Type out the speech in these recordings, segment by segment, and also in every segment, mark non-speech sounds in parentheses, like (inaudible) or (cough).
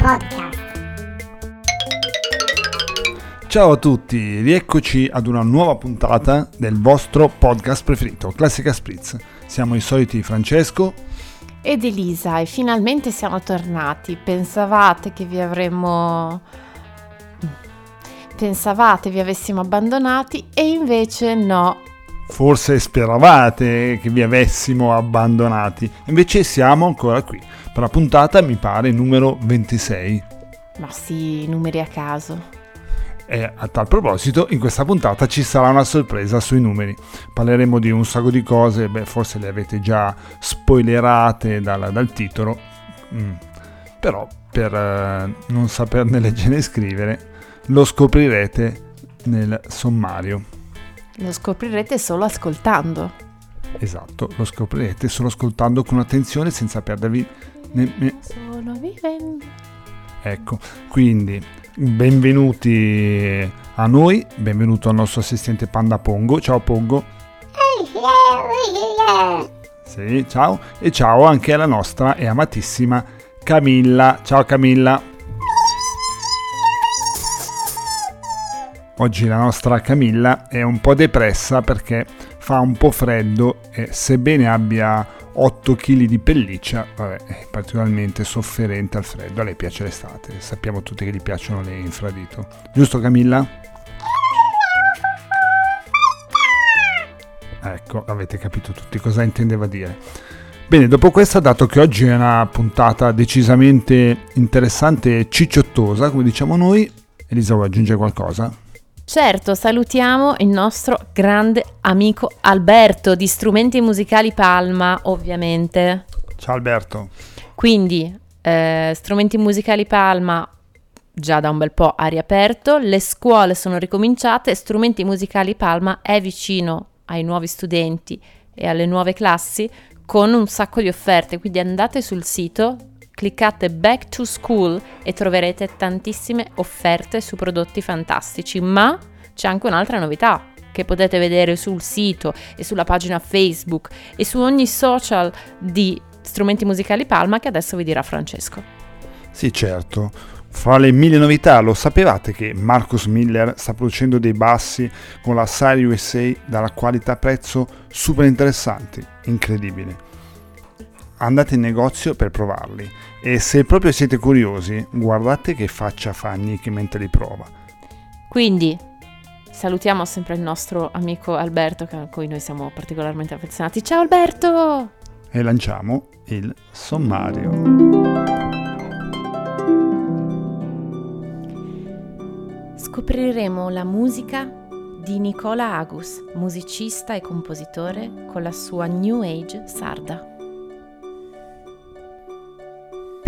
Podcast. Ciao a tutti, rieccoci ad una nuova puntata del vostro podcast preferito, Classica Spritz. Siamo i soliti Francesco ed Elisa e finalmente siamo tornati. Pensavate che vi avremmo pensavate vi avessimo abbandonati e invece no. Forse speravate che vi avessimo abbandonati, invece siamo ancora qui per la puntata mi pare numero 26. Ma sì, numeri a caso. E a tal proposito, in questa puntata ci sarà una sorpresa sui numeri. Parleremo di un sacco di cose, beh, forse le avete già spoilerate dal, dal titolo, mm. però per uh, non saperne leggere e scrivere, lo scoprirete nel sommario. Lo scoprirete solo ascoltando. Esatto, lo scoprirete solo ascoltando con attenzione senza perdervi... Ne, ne... Solo vivendo. Ecco, quindi benvenuti a noi, benvenuto al nostro assistente Panda Pongo. Ciao Pongo. Sì, ciao. E ciao anche alla nostra e amatissima Camilla. Ciao Camilla. Oggi la nostra Camilla è un po' depressa perché fa un po' freddo e sebbene abbia 8 kg di pelliccia, vabbè, è particolarmente sofferente al freddo, a lei piace l'estate, sappiamo tutti che gli piacciono le infradito. Giusto Camilla? Ecco, avete capito tutti cosa intendeva dire. Bene, dopo questo, dato che oggi è una puntata decisamente interessante e cicciottosa, come diciamo noi, Elisa vuoi aggiungere qualcosa? Certo, salutiamo il nostro grande amico Alberto di Strumenti Musicali Palma, ovviamente. Ciao Alberto. Quindi, eh, Strumenti Musicali Palma già da un bel po' ha riaperto, le scuole sono ricominciate, Strumenti Musicali Palma è vicino ai nuovi studenti e alle nuove classi con un sacco di offerte, quindi andate sul sito cliccate Back to School e troverete tantissime offerte su prodotti fantastici, ma c'è anche un'altra novità che potete vedere sul sito e sulla pagina Facebook e su ogni social di Strumenti Musicali Palma che adesso vi dirà Francesco. Sì, certo. Fra le mille novità, lo sapevate che Marcus Miller sta producendo dei bassi con la Sire USA dalla qualità prezzo super interessanti, incredibile andate in negozio per provarli e se proprio siete curiosi guardate che faccia fa Nick mentre li prova. Quindi salutiamo sempre il nostro amico Alberto a cui noi siamo particolarmente affezionati. Ciao Alberto! E lanciamo il sommario. Scopriremo la musica di Nicola Agus, musicista e compositore con la sua New Age sarda.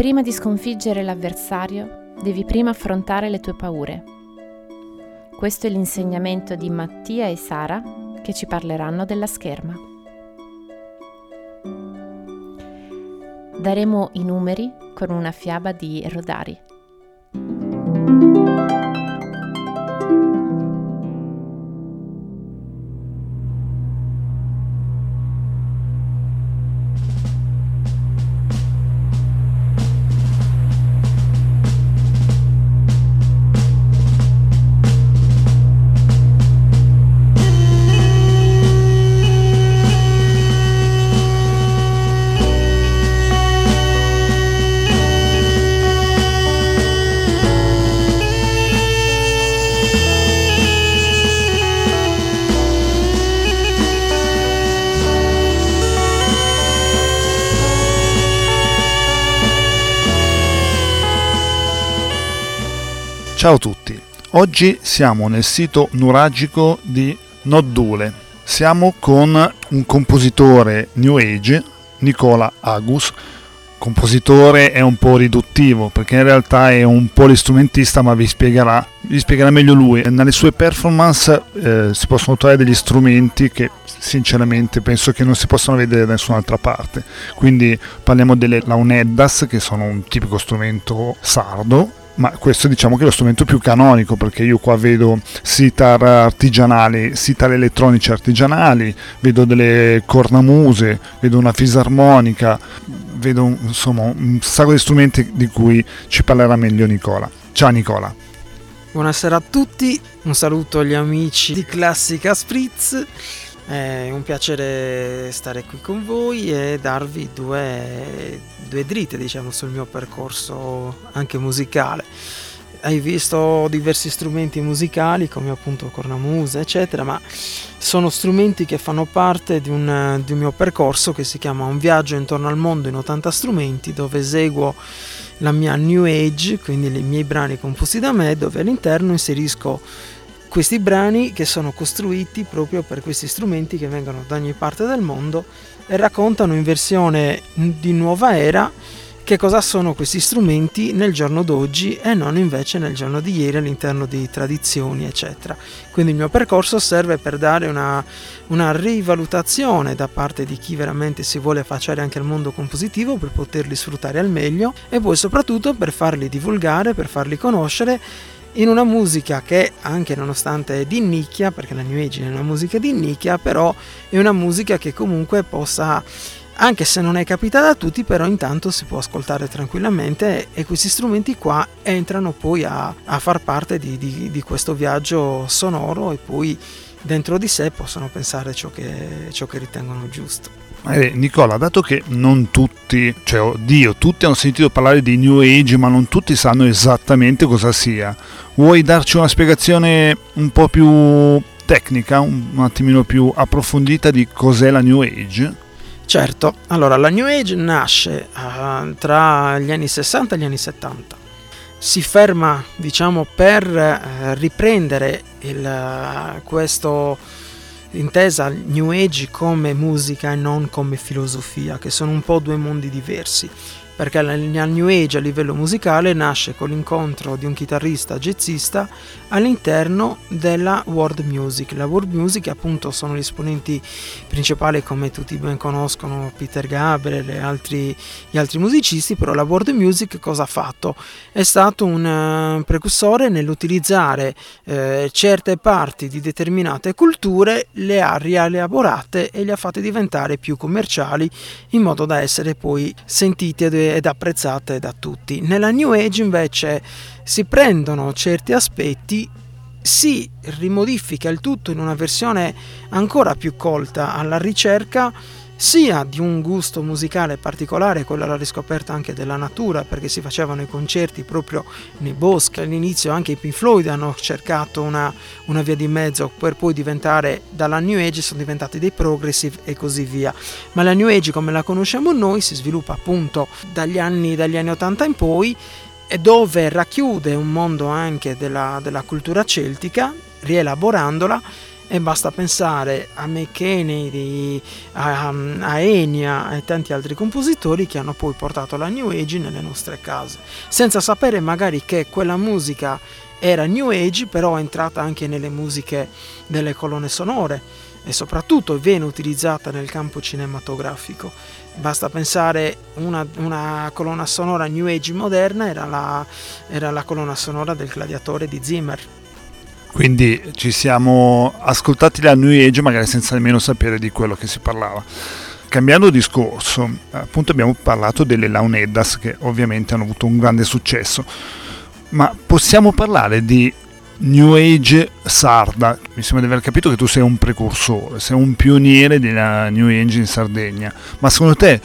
Prima di sconfiggere l'avversario, devi prima affrontare le tue paure. Questo è l'insegnamento di Mattia e Sara che ci parleranno della scherma. Daremo i numeri con una fiaba di Rodari. Ciao a tutti, oggi siamo nel sito nuragico di Noddule. Siamo con un compositore New Age, Nicola Agus. Compositore è un po' riduttivo perché in realtà è un polistrumentista, ma vi spiegherà, vi spiegherà meglio lui. Nelle sue performance eh, si possono trovare degli strumenti che sinceramente penso che non si possano vedere da nessun'altra parte. Quindi parliamo delle launeddas, che sono un tipico strumento sardo, ma questo diciamo che è lo strumento più canonico perché io qua vedo sitar artigianali, sitar elettronici artigianali, vedo delle cornamuse, vedo una fisarmonica, vedo insomma un sacco di strumenti di cui ci parlerà meglio Nicola. Ciao Nicola. Buonasera a tutti, un saluto agli amici di Classica Spritz. È un piacere stare qui con voi e darvi due, due dritte diciamo, sul mio percorso anche musicale. Hai visto diversi strumenti musicali come appunto cornamusa eccetera ma sono strumenti che fanno parte di un, di un, mio percorso che si chiama Un viaggio intorno al mondo in 80 strumenti dove eseguo la mia new age quindi i miei brani composti da me dove all'interno inserisco questi brani che sono costruiti proprio per questi strumenti che vengono da ogni parte del mondo e raccontano in versione di nuova era che cosa sono questi strumenti nel giorno d'oggi e non invece nel giorno di ieri all'interno di tradizioni eccetera. Quindi il mio percorso serve per dare una, una rivalutazione da parte di chi veramente si vuole affacciare anche al mondo compositivo per poterli sfruttare al meglio e poi soprattutto per farli divulgare per farli conoscere in una musica che anche nonostante è di nicchia perché la New Age è una musica di nicchia però è una musica che comunque possa anche se non è capitata a tutti, però intanto si può ascoltare tranquillamente e questi strumenti qua entrano poi a, a far parte di, di, di, questo viaggio sonoro e poi dentro di sé possono pensare ciò che, ciò che ritengono giusto. Eh, Nicola, dato che non tutti, cioè oddio, tutti hanno sentito parlare di New Age, ma non tutti sanno esattamente cosa sia, vuoi darci una spiegazione un po' più tecnica, un attimino più approfondita di cos'è la New Age? Certo, allora la New Age nasce uh, tra gli anni 60 e gli anni 70. Si ferma, diciamo, per uh, riprendere il, uh, questo intesa New Age come musica e non come filosofia, che sono un po' due mondi diversi perché la New Age a livello musicale nasce con l'incontro di un chitarrista jazzista all'interno della world music. La world music appunto sono gli esponenti principali come tutti ben conoscono Peter Gabriel e altri, gli altri musicisti, però la world music cosa ha fatto? È stato un uh, precursore nell'utilizzare uh, certe parti di determinate culture, le ha rielaborate e le ha fatte diventare più commerciali in modo da essere poi sentite ed apprezzate da tutti. Nella New Age invece si prendono certi aspetti, si rimodifica il tutto in una versione ancora più colta alla ricerca sia di un gusto musicale particolare, quello alla riscoperta anche della natura, perché si facevano i concerti proprio nei boschi. All'inizio anche i Pink Floyd hanno cercato una, una via di mezzo per poi diventare dalla New Age, sono diventati dei progressive e così via. Ma la New Age come la conosciamo noi si sviluppa appunto dagli anni, dagli anni 80 in poi e dove racchiude un mondo anche della, della cultura celtica, rielaborandola e basta pensare a McKennedy, a, a Enya e tanti altri compositori che hanno poi portato la New Age nelle nostre case, senza sapere magari che quella musica era New Age, però è entrata anche nelle musiche delle colonne sonore e soprattutto viene utilizzata nel campo cinematografico. Basta pensare una, una colonna sonora New Age moderna era la, era la colonna sonora del Gladiatore di Zimmer quindi ci siamo ascoltati la New Age magari senza nemmeno sapere di quello che si parlava. Cambiando discorso, appunto abbiamo parlato delle Launeddas che ovviamente hanno avuto un grande successo, ma possiamo parlare di New Age sarda? Mi sembra di aver capito che tu sei un precursore, sei un pioniere della New Age in Sardegna, ma secondo te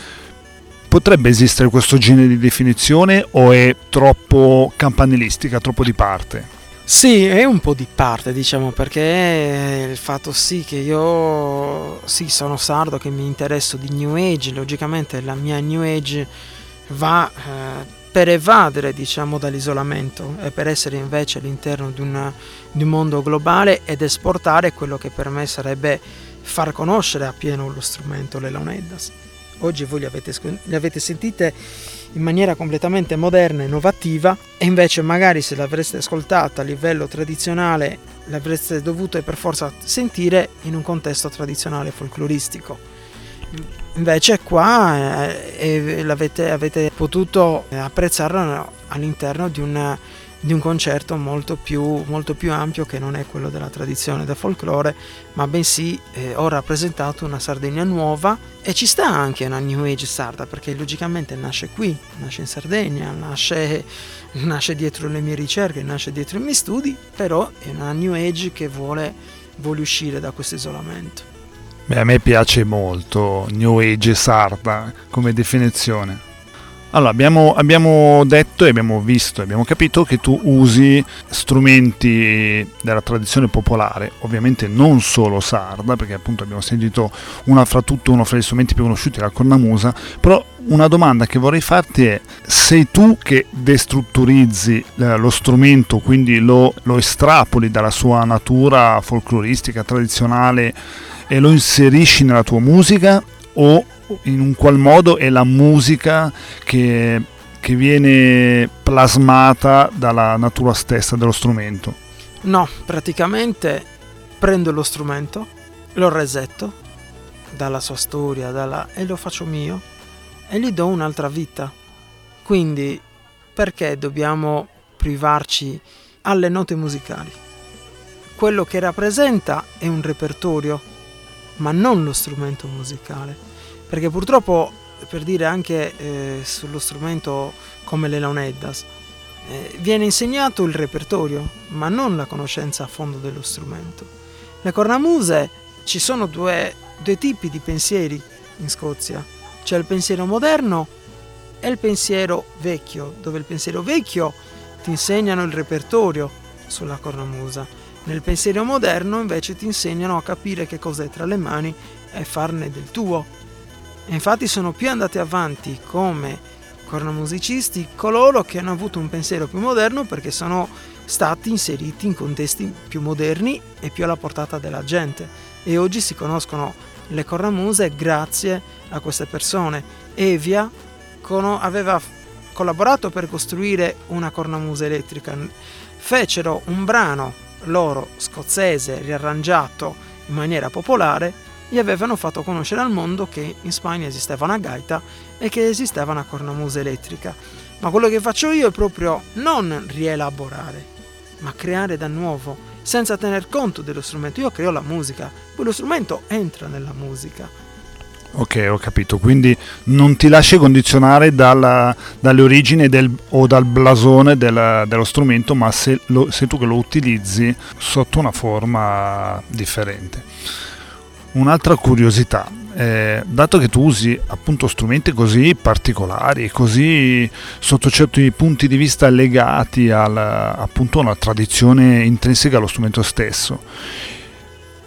potrebbe esistere questo genere di definizione o è troppo campanilistica, troppo di parte? Sì, è un po' di parte, diciamo, perché il fatto sì che io sì, sono sardo, che mi interesso di New Age, logicamente la mia New Age va eh, per evadere, diciamo, dall'isolamento e per essere invece all'interno di, una, di un mondo globale ed esportare quello che per me sarebbe far conoscere appieno lo strumento, le Launeddas. Oggi voi le avete, le avete sentite in maniera completamente moderna e innovativa e invece magari se l'avreste ascoltata a livello tradizionale l'avreste dovuto per forza sentire in un contesto tradizionale folcloristico. Invece qua eh, avete potuto apprezzarla all'interno di un, di un concerto molto più, molto più, ampio che non è quello della tradizione del folklore, ma bensì eh, ho rappresentato una Sardegna nuova e ci sta anche una New Age sarda perché logicamente nasce qui, nasce in Sardegna, nasce, (laughs) nasce dietro le mie ricerche, nasce dietro i miei studi, però è una New Age che vuole, vuole uscire da questo isolamento. Beh, a me piace molto New Age sarda come definizione. Allora, abbiamo, abbiamo, detto e abbiamo visto, abbiamo capito che tu usi strumenti della tradizione popolare, ovviamente non solo sarda, perché appunto abbiamo sentito una fra tutto, uno fra gli strumenti più conosciuti, la cornamusa, però una domanda che vorrei farti è, sei tu che destrutturizzi eh, lo strumento, quindi lo, lo estrapoli dalla sua natura folcloristica, tradizionale, e lo inserisci nella tua musica o in un qual modo è la musica che, che viene plasmata dalla natura stessa dello strumento? No, praticamente prendo lo strumento, lo resetto dalla sua storia dalla... e lo faccio mio e gli do un'altra vita. Quindi perché dobbiamo privarci alle note musicali? Quello che rappresenta è un repertorio ma non lo strumento musicale. Perché purtroppo, per dire anche eh, sullo strumento come le launeddas, eh, viene insegnato il repertorio, ma non la conoscenza a fondo dello strumento. Le cornamuse ci sono due, due tipi di pensieri in Scozia. C'è il pensiero moderno e il pensiero vecchio, dove il pensiero vecchio ti insegnano il repertorio sulla cornamusa nel pensiero moderno invece ti insegnano a capire che cos'è tra le mani e farne del tuo. E infatti sono più andati avanti come cornomusicisti coloro che hanno avuto un pensiero più moderno perché sono stati inseriti in contesti più moderni e più alla portata della gente. E oggi si conoscono le cornamuse grazie a queste persone. Evia aveva collaborato per costruire una cornamusa elettrica. Fecero un brano loro scozzese riarrangiato in maniera popolare gli avevano fatto conoscere al mondo che in Spagna esisteva una gaita e che esisteva una cornamusa elettrica. Ma quello che faccio io è proprio non rielaborare, ma creare da nuovo, senza tener conto dello strumento. Io creo la musica, poi lo strumento entra nella musica Ok, ho capito. Quindi non ti lasci condizionare dalla, dalle origini del, o dal blasone del, dello strumento, ma sei tu che lo utilizzi sotto una forma differente. Un'altra curiosità, eh, dato che tu usi appunto strumenti così particolari, così sotto certi punti di vista legati al, appunto a tradizione intrinseca allo strumento stesso,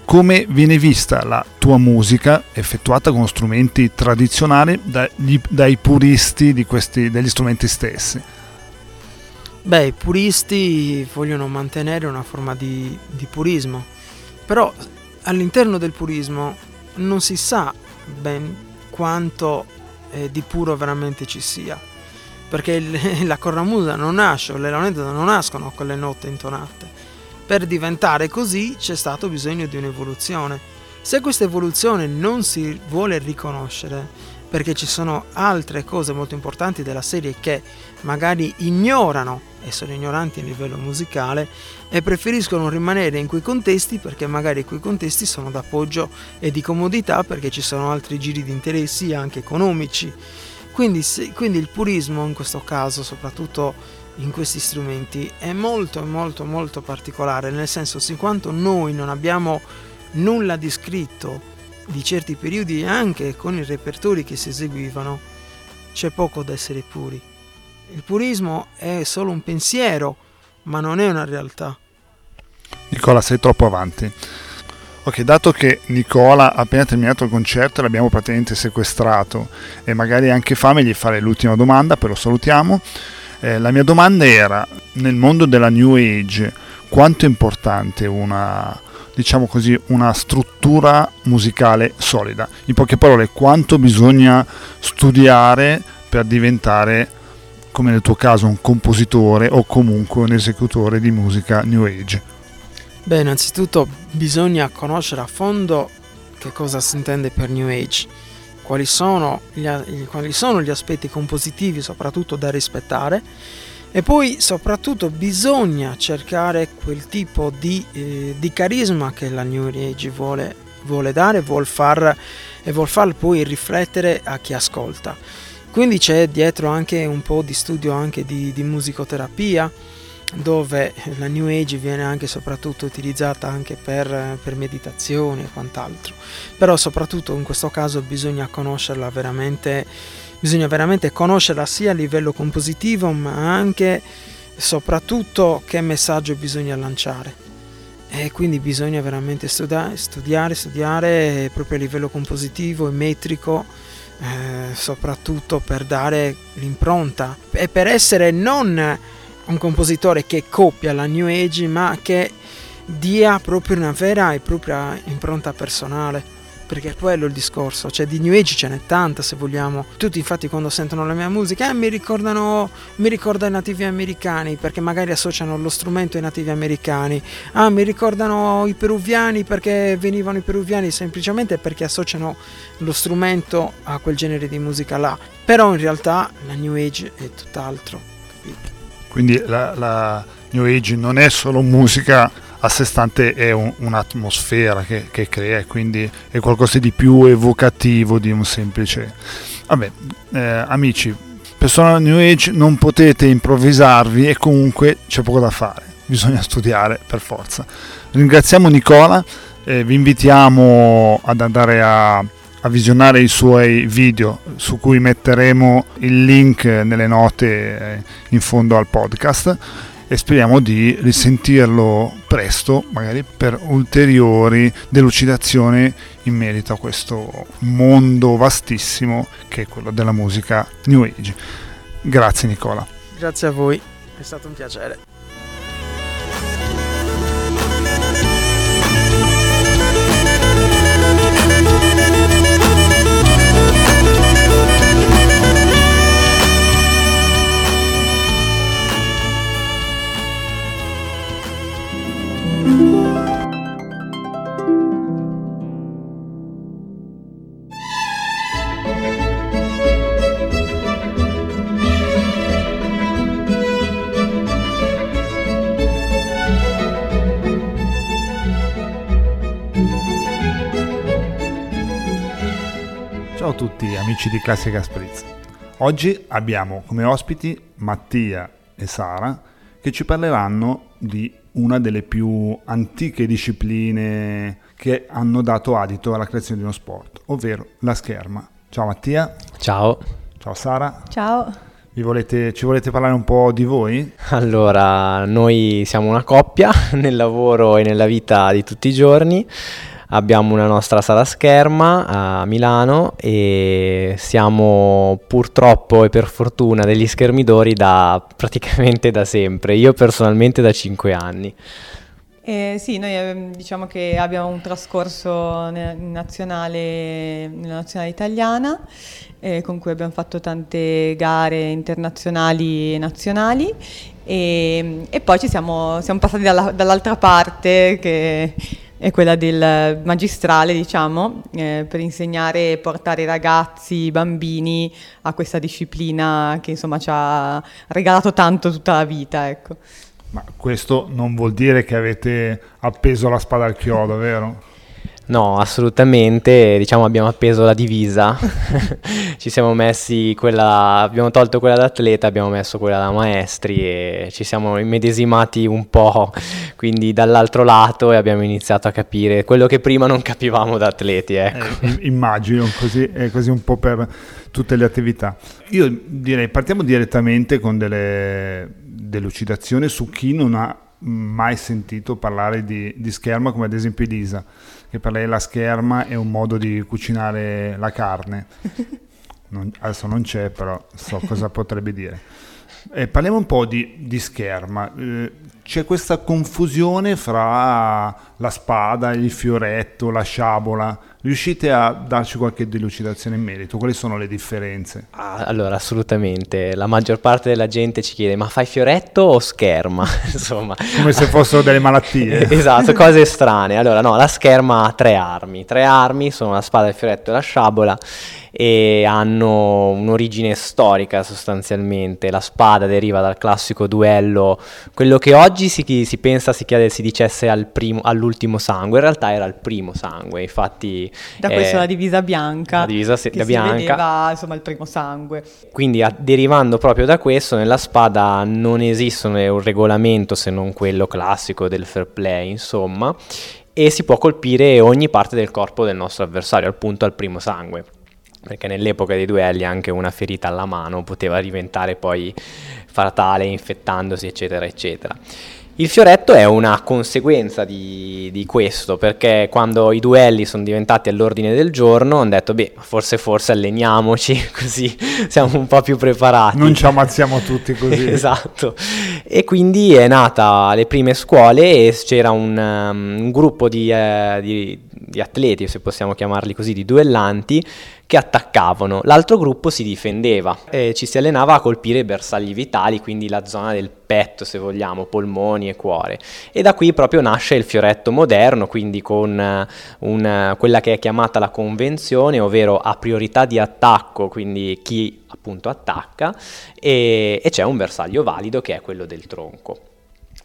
come viene vista la tua musica effettuata con strumenti tradizionali dagli, dai puristi questi, degli strumenti stessi? Beh, i puristi vogliono mantenere una forma di, di purismo, però all'interno del purismo non si sa ben quanto eh, di puro veramente ci sia, perché il, (laughs) la cornamusa non nasce, le launette non nascono con le note intonate per diventare così c'è stato bisogno di un'evoluzione. Se questa evoluzione non si vuole riconoscere, perché ci sono altre cose molto importanti della serie che magari ignorano e sono ignoranti a livello musicale e preferiscono rimanere in quei contesti perché magari quei contesti sono d'appoggio e di comodità perché ci sono altri giri di interessi anche economici. Quindi, quindi il purismo in questo caso, soprattutto in questi strumenti è molto molto molto particolare, nel senso sin quanto noi non abbiamo nulla di scritto di certi periodi anche con i repertori che si eseguivano, c'è poco da essere puri. Il purismo è solo un pensiero, ma non è una realtà. Nicola, sei troppo avanti. Ok, dato che Nicola ha appena terminato il concerto e l'abbiamo praticamente sequestrato e magari anche fame di fare l'ultima domanda, poi lo salutiamo. Eh, la mia domanda era, nel mondo della New Age, quanto è importante una, diciamo così, una struttura musicale solida? In poche parole, quanto bisogna studiare per diventare, come nel tuo caso, un compositore o comunque un esecutore di musica New Age? Beh, innanzitutto bisogna conoscere a fondo che cosa si intende per New Age quali sono, gli, quali sono gli aspetti compositivi soprattutto da rispettare E poi soprattutto bisogna cercare quel tipo di, eh, di carisma che la New Age vuole, vuole dare vuol far, e vuol far poi riflettere a chi ascolta. Quindi c'è dietro anche un po' di studio anche di, di musicoterapia dove la New Age viene anche soprattutto utilizzata anche per, per, meditazioni e quant'altro. Però soprattutto in questo caso bisogna conoscerla veramente, bisogna veramente conoscerla sia a livello compositivo ma anche soprattutto che messaggio bisogna lanciare. E quindi bisogna veramente studiare, studiare, studiare proprio a livello compositivo e metrico eh, soprattutto per dare l'impronta e per essere non un compositore che copia la New Age ma che dia proprio una vera e propria impronta personale perché quello è il discorso, cioè di New Age ce n'è tanta se vogliamo. Tutti infatti quando sentono la mia musica eh, mi ricordano mi ricorda i nativi americani perché magari associano lo strumento ai nativi americani. Ah, mi ricordano i peruviani perché venivano i peruviani semplicemente perché associano lo strumento a quel genere di musica là. Però in realtà la New Age è tutt'altro, capito? Quindi la, la New Age non è solo musica a sé stante è un, un'atmosfera che, che, crea, quindi è qualcosa di più evocativo di un semplice... Vabbè, eh, amici, per suonare New Age non potete improvvisarvi e comunque c'è poco da fare, bisogna studiare per forza. Ringraziamo Nicola, eh, vi invitiamo ad andare a, a visionare i suoi video su cui metteremo il link nelle note eh, in fondo al podcast e speriamo di risentirlo presto, magari per ulteriori delucidazioni in merito a questo mondo vastissimo che è quello della musica New Age. Grazie Nicola. Grazie a voi, è stato un piacere. Tutti amici di Classica Spritz. Oggi abbiamo come ospiti Mattia e Sara che ci parleranno di una delle più antiche discipline che hanno dato adito alla creazione di uno sport, ovvero la scherma. Ciao Mattia. Ciao. Ciao Sara. Ciao. Volete, ci volete parlare un po' di voi? Allora, noi siamo una coppia (laughs) nel lavoro e nella vita di tutti i giorni abbiamo una nostra sala scherma a Milano e siamo purtroppo e per fortuna degli schermidori da (laughs) praticamente da sempre, io personalmente da 5 anni. Eh, sì, noi ehm, diciamo che abbiamo un trascorso nazionale, nella nazionale italiana eh, con cui abbiamo fatto tante gare internazionali e nazionali e, e poi ci siamo, siamo passati dalla, dall'altra parte che è quella del magistrale, diciamo, eh, per insegnare e portare i ragazzi, i bambini a questa disciplina che insomma ci ha regalato tanto tutta la vita, ecco. Ma questo non vuol dire che avete appeso la spada al chiodo, vero? No, assolutamente, diciamo abbiamo appeso la divisa, (laughs) ci siamo messi quella, abbiamo tolto quella da atleta, abbiamo messo quella da maestri e ci siamo immedesimati un po', quindi dall'altro lato e abbiamo iniziato a capire quello che prima non capivamo da atleti. Ecco. Eh, immagino, così, è così un po' per tutte le attività. Io direi partiamo direttamente con delle delucidazioni su chi non ha mai sentito parlare di, di scherma come ad esempio Elisa che per lei la scherma è un modo di cucinare la carne. (laughs) Non, adesso non c'è, però so cosa potrebbe dire. Eh, parliamo un po' di, di scherma. Eh, c'è questa confusione fra la spada, il fioretto, la sciabola. Riuscite a darci qualche delucidazione in merito? Quali sono le differenze? Ah, allora, assolutamente. La maggior parte della gente ci chiede: ma fai fioretto o scherma? (laughs) Insomma, come se fossero delle malattie. (laughs) esatto, cose strane. Allora, no, la scherma ha tre armi. Tre armi sono la spada, il fioretto e la sciabola e hanno un'origine storica sostanzialmente. La spada deriva dal classico duello, quello che oggi si, si pensa si, chiede, si dicesse al primo, all'ultimo sangue, in realtà era il primo sangue, infatti... Da eh, questo la divisa bianca, la divisa se- che bianca. vedeva insomma il primo sangue. Quindi a, derivando proprio da questo, nella spada non esiste un regolamento se non quello classico del fair play, insomma, e si può colpire ogni parte del corpo del nostro avversario, al punto al primo sangue perché nell'epoca dei duelli anche una ferita alla mano poteva diventare poi fatale infettandosi eccetera eccetera. Il fioretto è una conseguenza di, di, questo, perché quando i duelli sono diventati all'ordine del giorno hanno detto, beh, forse forse alleniamoci, (laughs) così siamo un po' più preparati. Non ci ammazziamo tutti (laughs) così. esatto. E quindi è nata le prime scuole e c'era un, um, un gruppo di, uh, di, di atleti, se possiamo chiamarli così, di duellanti, che attaccavano, l'altro gruppo si difendeva e ci si allenava a colpire i bersagli vitali, quindi la zona del petto se vogliamo, polmoni e cuore. E da qui proprio nasce il fioretto moderno, quindi con eh, un, quella che è chiamata la convenzione, ovvero a priorità di attacco, quindi chi appunto attacca, e, e c'è un bersaglio valido che è quello del tronco.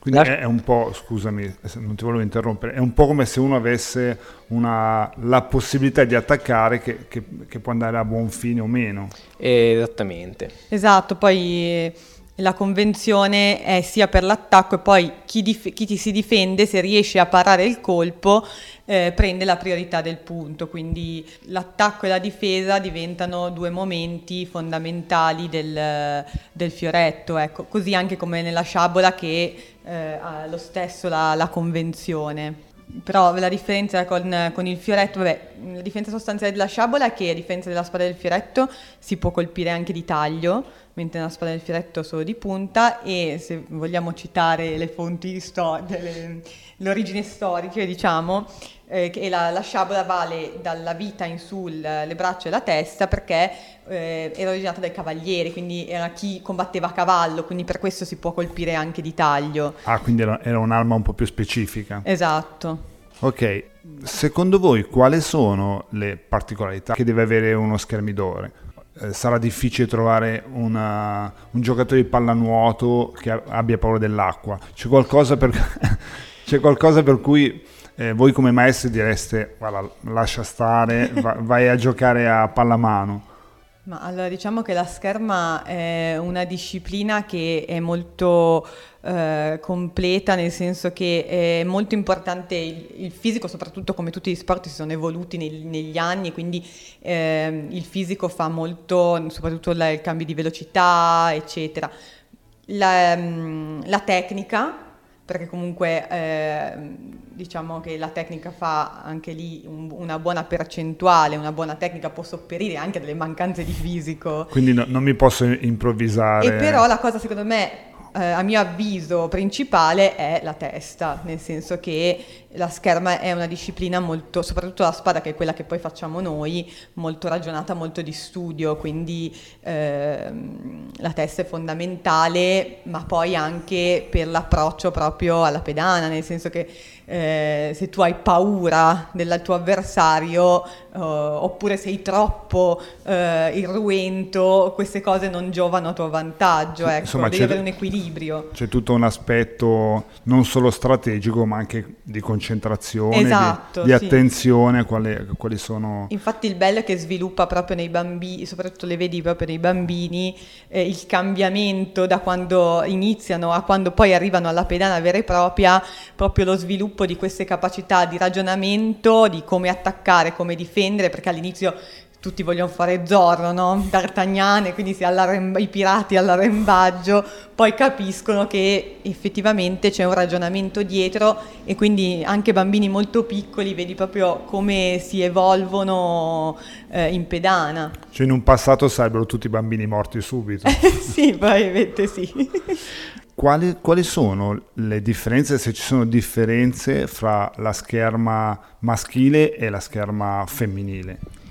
Quindi è un po', scusami, non ti volevo interrompere, è un po' come se uno avesse una, la possibilità di attaccare che, che, che, può andare a buon fine o meno. Esattamente. Esatto, poi la convenzione è sia per l'attacco e poi chi, dif- chi ti si difende, se riesce a parare il colpo, eh, prende la priorità del punto. Quindi l'attacco e la difesa diventano due momenti fondamentali del, del fioretto. Ecco. Così anche come nella sciabola che eh, ha lo stesso la, la convenzione però la differenza con, con, il fioretto, vabbè, la differenza sostanziale della sciabola è che a differenza della spada del fioretto si può colpire anche di taglio, mentre nella spada del fioretto solo di punta e se vogliamo citare le fonti storiche, l'origine storica, diciamo, eh, che la, la, sciabola vale dalla vita in su le braccia e la testa perché eh, era originata dai cavalieri, quindi era chi combatteva a cavallo, quindi per questo si può colpire anche di taglio. Ah, quindi era, era un'arma un po' più specifica. Esatto. Ok, secondo voi quali sono le particolarità che deve avere uno schermidore? Eh, sarà difficile trovare una, un giocatore di pallanuoto che abbia paura dell'acqua. C'è qualcosa per, (laughs) c'è qualcosa per cui eh, voi come maestri direste guarda, lascia stare, (laughs) va, vai a giocare a pallamano. Ma allora diciamo che la scherma è una disciplina che è molto eh, completa, nel senso che è molto importante il, il, fisico, soprattutto come tutti gli sport si sono evoluti nel, negli anni, quindi eh, il fisico fa molto, soprattutto la, il cambio di velocità, eccetera. La, mm, la tecnica perché comunque eh, diciamo che la tecnica fa anche lì un, una buona percentuale, una buona tecnica può sopperire anche delle mancanze di fisico. Quindi no, non mi posso improvvisare. E però la cosa secondo me eh, a mio avviso principale è la testa, nel senso che la scherma è una disciplina molto, soprattutto la spada che è quella che poi facciamo noi, molto ragionata, molto di studio, quindi ehm, la testa è fondamentale, ma poi anche per l'approccio proprio alla pedana, nel senso che eh, se tu hai paura del tuo avversario eh, oppure sei troppo eh, irruento, queste cose non giovano a tuo vantaggio, ecco, Insomma, devi avere un equilibrio. C'è tutto un aspetto non solo strategico ma anche di concentrazione, esatto, di, di sì. attenzione, quali, quali, sono... Infatti il bello è che sviluppa proprio nei bambini, soprattutto le vedi proprio nei bambini, eh, il cambiamento da quando iniziano a quando poi arrivano alla pedana vera e propria, proprio lo sviluppo sviluppo di queste capacità di ragionamento, di come attaccare, come difendere, perché all'inizio tutti vogliono fare Zorro, no? D'Artagnan, e quindi i pirati all'arrembaggio, poi capiscono che effettivamente c'è un ragionamento dietro e quindi anche bambini molto piccoli vedi proprio come si evolvono eh, in pedana. Cioè in un passato sarebbero tutti bambini morti subito. (laughs) sì, probabilmente sì. Quali, quali, sono le differenze, se ci sono differenze fra la scherma maschile e la scherma femminile?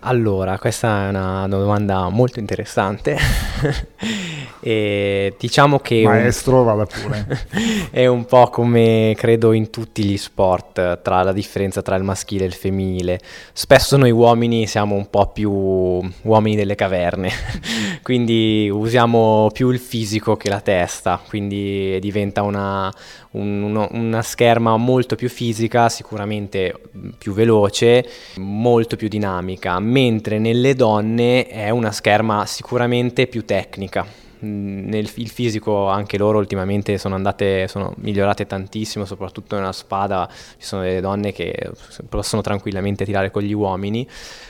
Allora, questa è una domanda molto interessante. (laughs) E diciamo che Maestro, un, vada pure. (laughs) è un po' come credo in tutti gli sport, tra la differenza tra il maschile e il femminile. Spesso noi uomini siamo un po' più uomini delle caverne, (laughs) quindi usiamo più il fisico che la testa, quindi diventa una, un, una scherma molto più fisica, sicuramente più veloce, molto più dinamica, mentre nelle donne è una scherma sicuramente più tecnica nel il fisico anche loro ultimamente sono andate, sono migliorate tantissimo, soprattutto nella spada. Ci sono delle donne che possono tranquillamente tirare con gli uomini,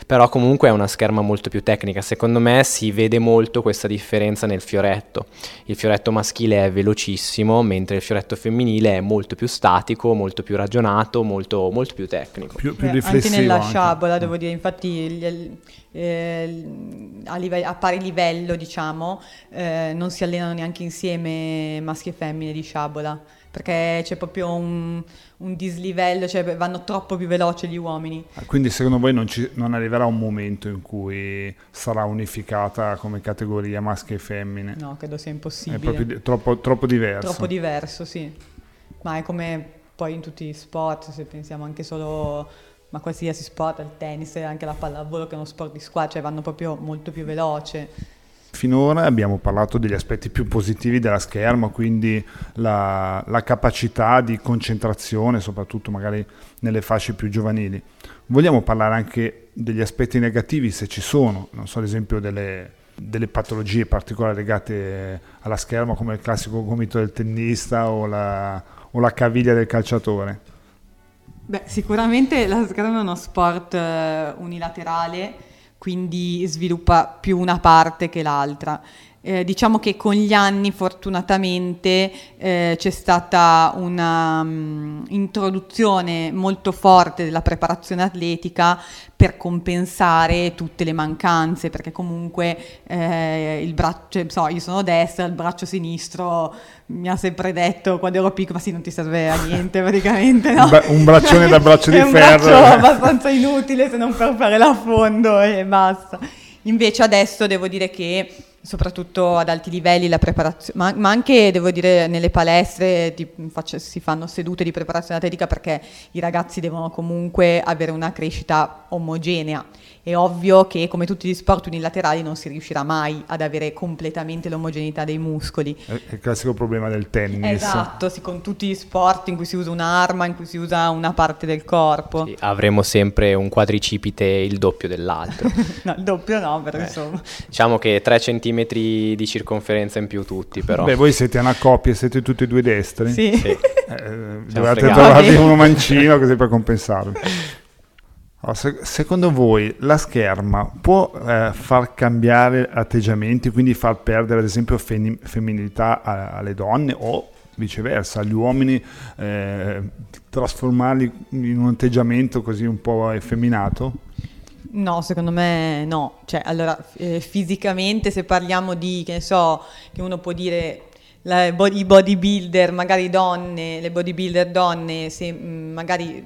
però comunque è una scherma molto più tecnica, secondo me si vede molto questa differenza nel fioretto, il fioretto maschile è velocissimo, mentre il fioretto femminile è molto più statico, molto più ragionato, molto, molto più tecnico. Più, più Beh, anche nella sciabola devo dire, infatti eh, a, live- a, pari livello, diciamo, eh, non si allenano neanche insieme maschi e femmine di sciabola, perché c'è proprio un, un dislivello, cioè vanno troppo più veloci gli uomini. Ah, quindi secondo voi non, ci, non, arriverà un momento in cui sarà unificata come categoria maschi e femmine? No, credo sia impossibile. È proprio troppo, troppo diverso. Troppo diverso, sì. Ma è come poi in tutti gli sport, se pensiamo anche solo ma qualsiasi sport, il tennis e anche la pallavolo che è uno sport di squadra, cioè vanno proprio molto più veloce. Finora abbiamo parlato degli aspetti più positivi della scherma, quindi la, la, capacità di concentrazione, soprattutto magari nelle fasce più giovanili. Vogliamo parlare anche degli aspetti negativi, se ci sono, non so, ad esempio delle, delle patologie particolari legate alla scherma, come il classico gomito del tennista o la, o la caviglia del calciatore. Beh, sicuramente la scherma è uno sport uh, unilaterale, quindi sviluppa più una parte che l'altra. Eh, diciamo che con gli anni fortunatamente eh, c'è stata un'introduzione um, molto forte della preparazione atletica per compensare tutte le mancanze, perché comunque eh, il braccio, so, io sono destra, il braccio sinistro mi ha sempre detto quando ero piccola, ma sì, non ti serve a niente praticamente, no? un braccione da braccio (laughs) di È ferro. braccio abbastanza inutile se non per fare l'affondo e basta. Invece adesso devo dire che soprattutto ad alti livelli la preparazione, ma, ma anche devo dire nelle palestre ti, faccio, si fanno sedute di preparazione atletica perché i ragazzi devono comunque avere una crescita omogenea è ovvio che come tutti gli sport unilaterali non si riuscirà mai ad avere completamente l'omogeneità dei muscoli. È il classico problema del tennis. Esatto, sì, con tutti gli sport in cui si usa un'arma, in cui si usa una parte del corpo. Sì, avremo sempre un quadricipite il doppio dell'altro. (laughs) no, il doppio no, però eh, insomma. Diciamo che 3 cm di circonferenza in più tutti, però. Beh, voi siete una coppia, siete tutti e due destri. Sì. sì. Eh, dovete trovarvi uno mancino così per compensarvi. (laughs) Secondo voi la scherma può eh, far cambiare atteggiamenti, quindi far perdere ad esempio fem- femminilità a- alle donne o viceversa, agli uomini, eh, trasformarli in un atteggiamento così un po' effeminato? No, secondo me no. Cioè, allora, eh, fisicamente se parliamo di, che ne so, che uno può dire i bodybuilder, magari donne, le bodybuilder donne, se mm, magari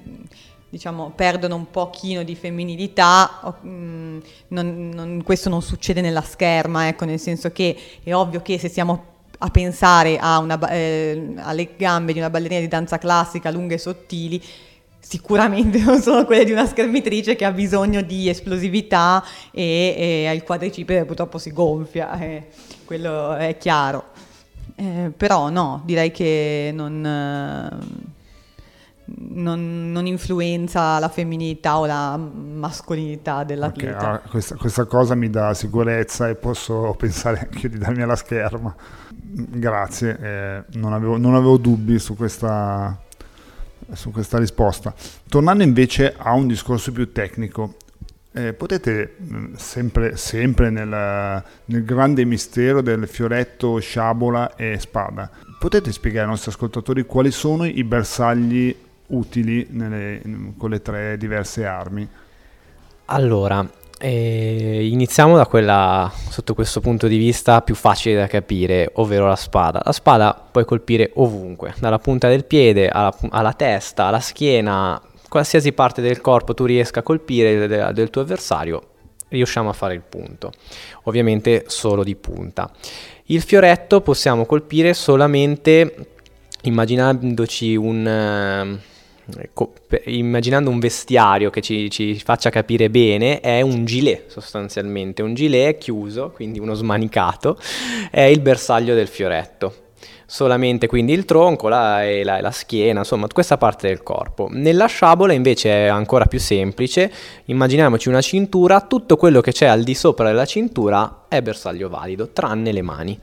diciamo, perdono un pochino di femminilità, mm, non, non, questo non succede nella scherma, ecco, nel senso che è ovvio che se siamo a pensare a una, eh, alle gambe di una ballerina di danza classica lunghe e sottili, sicuramente (laughs) non sono quelle di una schermitrice che ha bisogno di esplosività e, e il quadricipite purtroppo si gonfia, eh, quello è chiaro. Eh, però no, direi che non... Non, non, influenza la femminilità o la mascolinità dell'atleta. Okay, ah, questa, questa, cosa mi dà sicurezza e posso (laughs) pensare anche di darmi alla scherma. Grazie, eh, non, avevo, non, avevo, dubbi su questa, su questa risposta. Tornando invece a un discorso più tecnico, eh, potete mm, sempre, sempre nel, nel, grande mistero del fioretto, sciabola e spada, potete spiegare ai nostri ascoltatori quali sono i bersagli utili nelle, con le tre diverse armi? Allora, eh, iniziamo da quella, sotto questo punto di vista, più facile da capire, ovvero la spada. La spada puoi colpire ovunque, dalla punta del piede alla, alla testa, alla schiena, qualsiasi parte del corpo tu riesca a colpire del, del tuo avversario, riusciamo a fare il punto, ovviamente solo di punta. Il fioretto possiamo colpire solamente immaginandoci un... Uh, immaginando un vestiario che ci, ci, faccia capire bene, è un gilet sostanzialmente, un gilet chiuso, quindi uno smanicato, è il bersaglio del fioretto solamente quindi il tronco la, e la, la, schiena, insomma questa parte del corpo. Nella sciabola invece è ancora più semplice, immaginiamoci una cintura, tutto quello che c'è al di sopra della cintura è bersaglio valido, tranne le mani.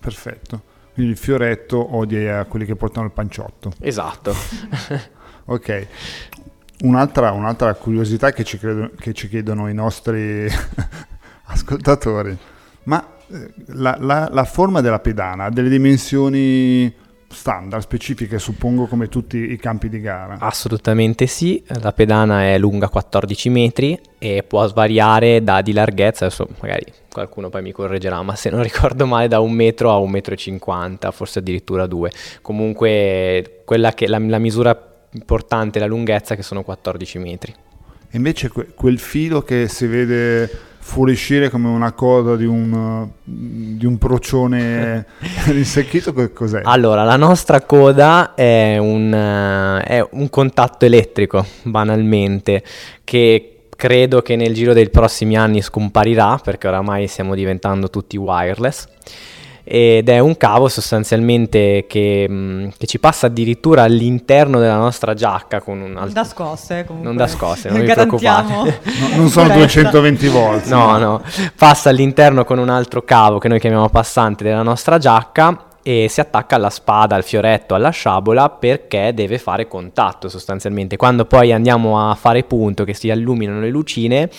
Perfetto, quindi il fioretto odia quelli che portano il panciotto. Esatto. (laughs) ok, un'altra, un'altra, curiosità che ci, credo, che ci chiedono i nostri (laughs) ascoltatori, ma la, la, la, forma della pedana ha delle dimensioni standard, specifiche, suppongo, come tutti i campi di gara? Assolutamente sì, la pedana è lunga 14 metri e può svariare da, di larghezza, adesso magari qualcuno poi mi correggerà, ma se non (laughs) ricordo male da un metro a un metro e cinquanta, forse addirittura due. Comunque quella che, la, la misura importante, la lunghezza, che sono 14 metri. E invece que- quel filo che si vede fuoriuscire come una coda di un, di un procione (laughs) insecchito, cos'è? Allora, la nostra coda è un, uh, è un contatto elettrico, banalmente, che credo che nel giro dei prossimi anni scomparirà, perché oramai stiamo diventando tutti wireless ed è un cavo sostanzialmente che, mh, mm, che, ci passa addirittura all'interno della nostra giacca con un altro... Da scosse comunque. Non da scosse, non vi preoccupate. (laughs) no, non sono 220 volt. No, no, passa all'interno con un altro cavo che noi chiamiamo passante della nostra giacca e si attacca alla spada, al fioretto, alla sciabola perché deve fare contatto sostanzialmente. Quando poi andiamo a fare punto, che si illuminano le lucine,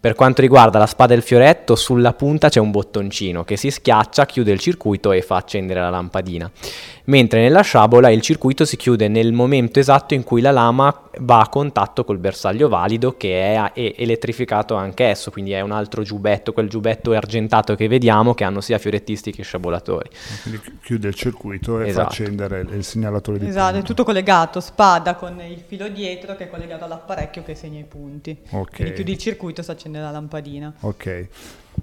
per quanto riguarda la spada e il fioretto, sulla punta c'è un bottoncino che si schiaccia, chiude il circuito e fa accendere la lampadina mentre nella sciabola il circuito si chiude nel momento esatto in cui la lama va a contatto col bersaglio valido che è, è elettrificato anche esso, quindi è un altro giubbetto, quel giubbetto argentato che vediamo che hanno sia fiorettisti che sciabolatori. Quindi chiude il circuito e esatto. fa accendere il segnalatore di Esatto, punto. è tutto collegato, spada con il filo dietro che è collegato all'apparecchio che segna i punti. Ok. Quindi chiudi il circuito e si accende la lampadina. Ok.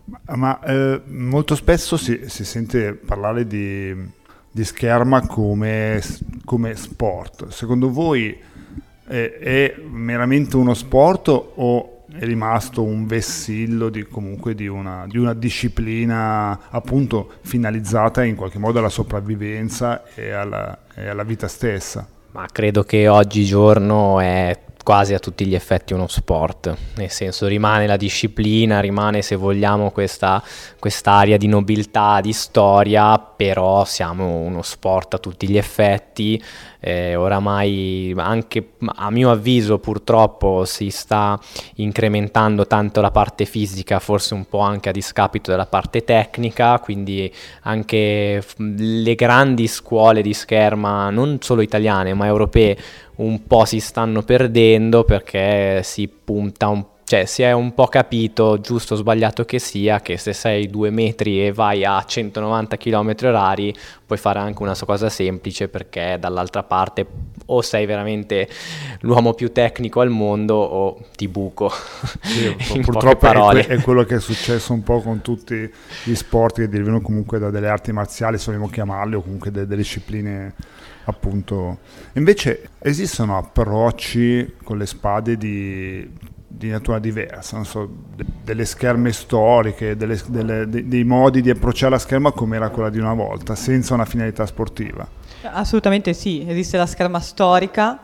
Ma, ma eh, molto spesso si, si sente parlare di di scherma come, come sport. Secondo voi è, è, meramente uno sport o è rimasto un vessillo di, comunque di una, di una disciplina appunto finalizzata in qualche modo alla sopravvivenza e alla, e alla vita stessa? Ma credo che oggigiorno è quasi a tutti gli effetti uno sport, nel senso rimane la disciplina, rimane se vogliamo questa quest'area di nobiltà, di storia, però siamo uno sport a tutti gli effetti, eh, oramai anche a mio avviso purtroppo si sta incrementando tanto la parte fisica, forse un po' anche a discapito della parte tecnica, quindi anche le grandi scuole di scherma, non solo italiane ma europee, un po' si stanno perdendo perché si punta un po' cioè si è un po' capito, giusto o sbagliato che sia, che se sei due metri e vai a 190 km orari puoi fare anche una cosa semplice perché dall'altra parte o sei veramente l'uomo più tecnico al mondo o ti buco. Sì, (laughs) purtroppo è, è, quello che è successo un po' con tutti gli sport che derivano comunque da delle arti marziali, se vogliamo chiamarle, o comunque delle, delle discipline appunto. Invece esistono approcci con le spade di di natura diversa, so, de- delle scherme storiche, delle, delle, de- dei modi di approcciare la scherma come era quella di una volta, senza una finalità sportiva. Assolutamente sì, esiste la scherma storica,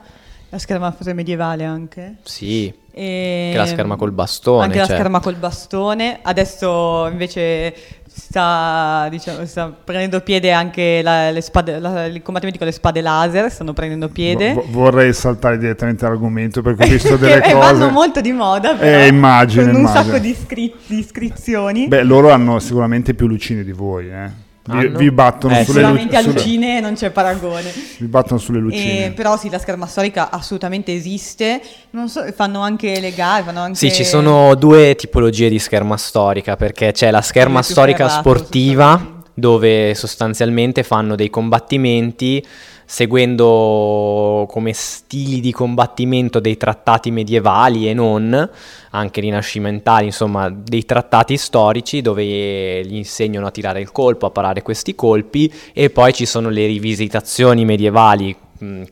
la scherma medievale anche. Sì, e che la scherma col bastone. Anche cioè. la scherma col bastone, adesso invece sta, diciamo, sta prendendo piede anche la, spade, la, il combattimento con le spade laser, stanno prendendo piede. V- vorrei saltare direttamente all'argomento perché ho visto (laughs) delle cose... vanno molto di moda, però, eh, immagino, con un immagino. sacco di, iscri- di iscrizioni. Beh, loro hanno sicuramente più lucine di voi, eh. Vi, vi, battono eh, sulle lucine. Sicuramente a lucine non c'è paragone. Vi battono sulle lucine. Eh, però sì, la scherma storica assolutamente esiste. So, fanno anche le gare. Fanno anche... Sì, ci sono due tipologie di scherma storica, perché c'è la scherma storica ferrato, sportiva, dove sostanzialmente fanno dei combattimenti seguendo come stili di combattimento dei trattati medievali e non, anche rinascimentali, insomma, dei trattati storici dove gli insegnano a tirare il colpo, a parare questi colpi e poi ci sono le rivisitazioni medievali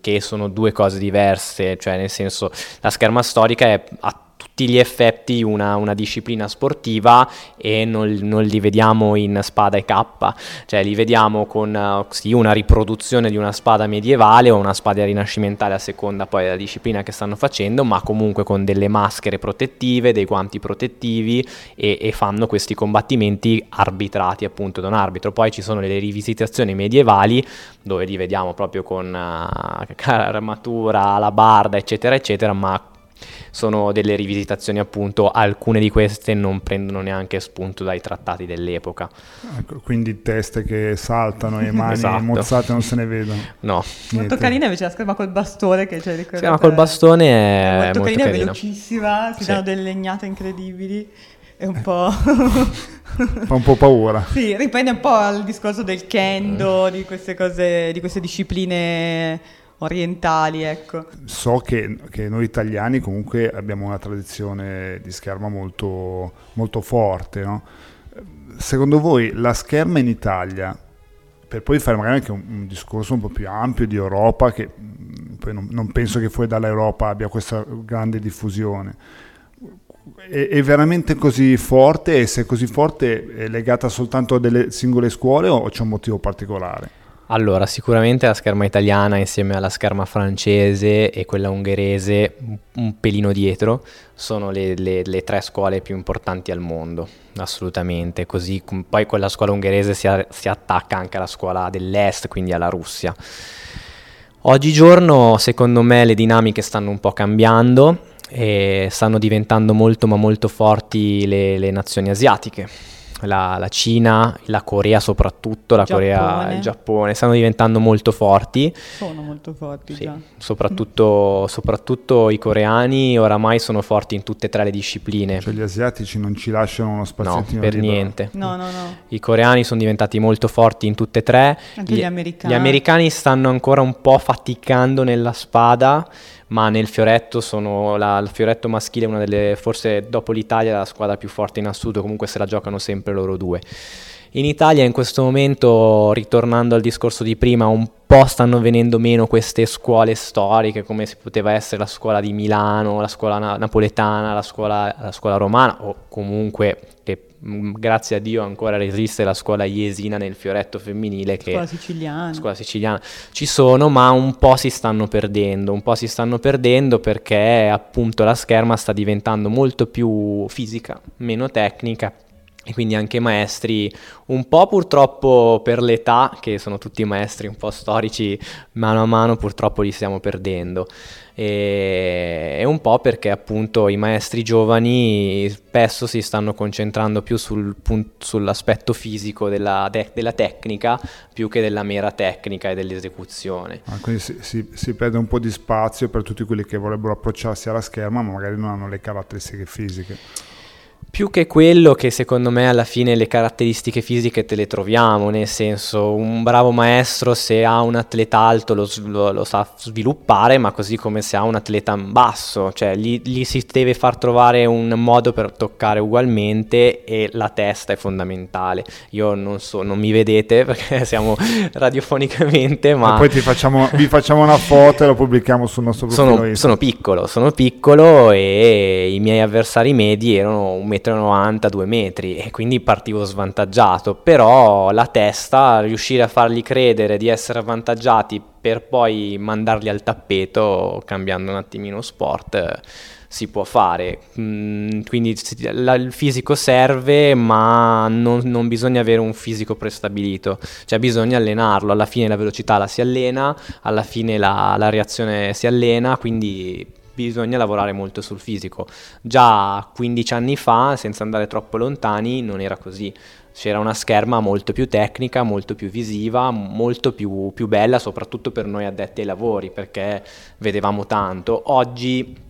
che sono due cose diverse, cioè nel senso la scherma storica è a tutti gli effetti una, una disciplina sportiva e non, non, li vediamo in spada e cappa, cioè li vediamo con uh, sì, una riproduzione di una spada medievale o una spada rinascimentale a seconda poi della disciplina che stanno facendo, ma comunque con delle maschere protettive, dei guanti protettivi e, e fanno questi combattimenti arbitrati appunto da un arbitro. Poi ci sono le rivisitazioni medievali dove li vediamo proprio con (laughs) uh, armatura, la barda eccetera eccetera, ma sono delle rivisitazioni appunto, alcune di queste non prendono neanche spunto dai trattati dell'epoca. Ecco, quindi teste che saltano e (laughs) mani esatto. mozzate non se ne vedono. No. Niente. Molto carina invece la scherma col bastone che c'è La scherma col bastone è, è molto, molto carina, carina, è velocissima, si sì. danno delle legnate incredibili. È un (laughs) po'... Fa un po' paura. Sì, riprende un po' al discorso del kendo, di queste cose, di queste discipline orientali, ecco. So che, che, noi italiani comunque abbiamo una tradizione di scherma molto, molto forte, no? Secondo voi la scherma in Italia, per poi fare magari anche un, un discorso un po' più ampio di Europa, che mm, poi non, non penso che fuori dall'Europa abbia questa grande diffusione, è, è, veramente così forte e se è così forte è legata soltanto a delle singole scuole o c'è un motivo particolare? Allora, sicuramente la scherma italiana insieme alla scherma francese e quella ungherese un pelino dietro sono le, le, le tre scuole più importanti al mondo, assolutamente. Così poi quella scuola ungherese si, si attacca anche alla scuola dell'est, quindi alla Russia. Oggigiorno, secondo me, le dinamiche stanno un po' cambiando e stanno diventando molto ma molto forti le, le nazioni asiatiche la, la, Cina, la Corea soprattutto, la Giappone. Corea, il Giappone, stanno diventando molto forti. Sono molto forti sì, già. Soprattutto, soprattutto, i coreani oramai sono forti in tutte e tre le discipline. Cioè gli asiatici non ci lasciano uno spazio. No, per niente. No, no, no. I coreani sono diventati molto forti in tutte e tre. Anche gli, gli americani. Gli americani stanno ancora un po' faticando nella spada ma nel fioretto sono la, il fioretto maschile è una delle, forse dopo l'Italia, la squadra più forte in assoluto, comunque se la giocano sempre loro due. In Italia in questo momento, ritornando al discorso di prima, un po' stanno venendo meno queste scuole storiche, come si poteva essere la scuola di Milano, la scuola na- napoletana, la scuola, la scuola romana, o comunque che grazie a Dio ancora resiste la scuola iesina nel fioretto femminile che scuola siciliana. scuola siciliana ci sono ma un po' si stanno perdendo un po' si stanno perdendo perché appunto la scherma sta diventando molto più fisica meno tecnica e quindi anche maestri un po' purtroppo per l'età che sono tutti maestri un po' storici mano a mano purtroppo li stiamo perdendo e, e, un po' perché appunto i maestri giovani spesso si stanno concentrando più sul punt- sull'aspetto fisico della, de- della, tecnica più che della mera tecnica e dell'esecuzione. Ah, quindi si, si, si, perde un po' di spazio per tutti quelli che vorrebbero approcciarsi alla scherma ma magari non hanno le caratteristiche fisiche. Più che quello che secondo me alla fine le caratteristiche fisiche te le troviamo, nel senso un bravo maestro se ha un atleta alto lo, lo, lo sa sviluppare, ma così come se ha un atleta basso, cioè gli, gli, si deve far trovare un modo per toccare ugualmente e la testa è fondamentale. Io non so, non mi vedete (laughs) perché siamo radiofonicamente, ma... E poi facciamo, vi facciamo una foto e lo pubblichiamo sul nostro profilo. Sono, sono piccolo, sono piccolo e i miei avversari medi erano un metro 1,90 m, 2 metri e quindi partivo svantaggiato, però la testa, riuscire a fargli credere di essere avvantaggiati per poi mandarli al tappeto cambiando un attimino sport si può fare, mm, quindi il fisico serve ma non, non, bisogna avere un fisico prestabilito, cioè bisogna allenarlo, alla fine la velocità la si allena, alla fine la, la reazione si allena, quindi bisogna lavorare molto sul fisico. Già 15 anni fa, senza andare troppo lontani, non era così. C'era una scherma molto più tecnica, molto più visiva, molto più, più bella, soprattutto per noi addetti ai lavori, perché vedevamo tanto. Oggi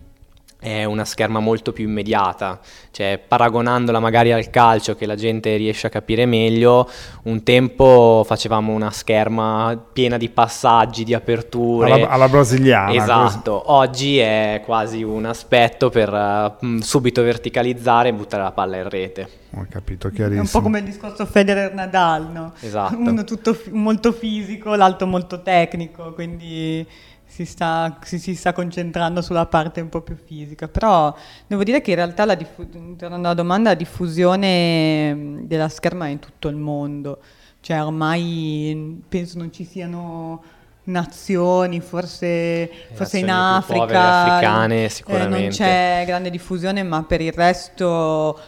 è una scherma molto più immediata, cioè paragonandola magari al calcio che la gente riesce a capire meglio, un tempo facevamo una scherma piena di passaggi, di aperture. Alla, alla brasiliana. Esatto, così. oggi è quasi un aspetto per uh, subito verticalizzare e buttare la palla in rete. Ho capito, chiarissimo. È un po' come il discorso Federer-Nadal, no? Esatto. Uno tutto molto fisico, l'altro molto tecnico, quindi si sta, si, si sta, concentrando sulla parte un po' più fisica, però devo dire che in realtà, la diffu- tornando alla domanda, la diffusione della scherma è in tutto il mondo, cioè ormai penso non ci siano nazioni, forse, forse in Africa, africane sicuramente. Eh, non c'è grande diffusione, ma per il resto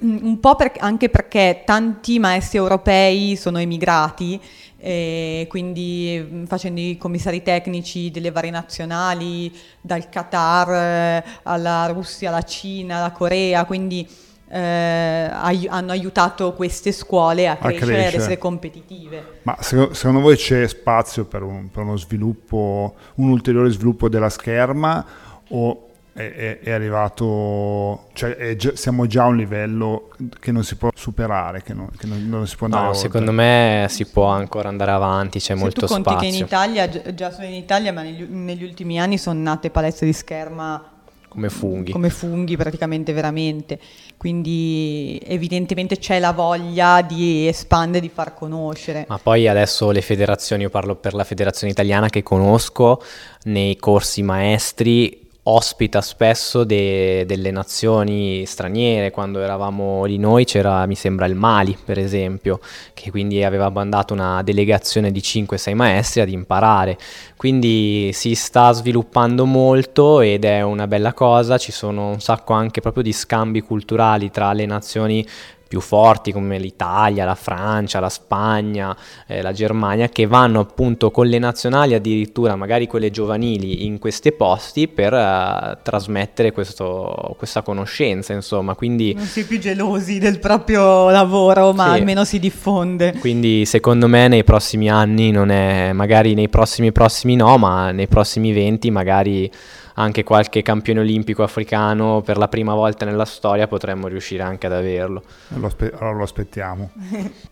un po' per, anche perché tanti maestri europei sono emigrati e quindi mm, facendo i commissari tecnici delle varie nazionali, dal Qatar eh, alla Russia, alla Cina, alla Corea, quindi eh, ai- hanno aiutato queste scuole a crescere, e ad essere competitive. Ma secondo, secondo voi c'è spazio per, un, per uno sviluppo, un ulteriore sviluppo della scherma o è, è, arrivato, cioè è siamo già a un livello che non si può superare, che non, che non, non si può andare No, oltre. secondo me si può ancora andare avanti, c'è Se molto tu conti spazio. che in Italia, già solo in Italia, ma negli, negli ultimi anni sono nate palestre di scherma come funghi. Come funghi praticamente veramente. Quindi evidentemente c'è la voglia di espandere, di far conoscere. Ma poi adesso le federazioni, io parlo per la federazione italiana che conosco, nei corsi maestri ospita spesso de- delle nazioni straniere. Quando eravamo lì noi c'era, mi sembra, il Mali, per esempio, che quindi aveva mandato una delegazione di 5-6 maestri ad imparare. Quindi si sta sviluppando molto ed è una bella cosa, ci sono un sacco anche proprio di scambi culturali tra le nazioni più forti come l'Italia, la Francia, la Spagna, eh, la Germania, che vanno appunto con le nazionali, addirittura magari quelle giovanili, in questi posti per uh, trasmettere questo, questa conoscenza, insomma. Quindi, non si è più gelosi del proprio lavoro, ma sì. almeno si diffonde. Quindi secondo me nei prossimi anni non è, magari nei prossimi prossimi no, ma nei prossimi 20 magari anche qualche campione olimpico africano per la prima volta nella storia potremmo riuscire anche ad averlo. Lo aspe- allora lo aspettiamo.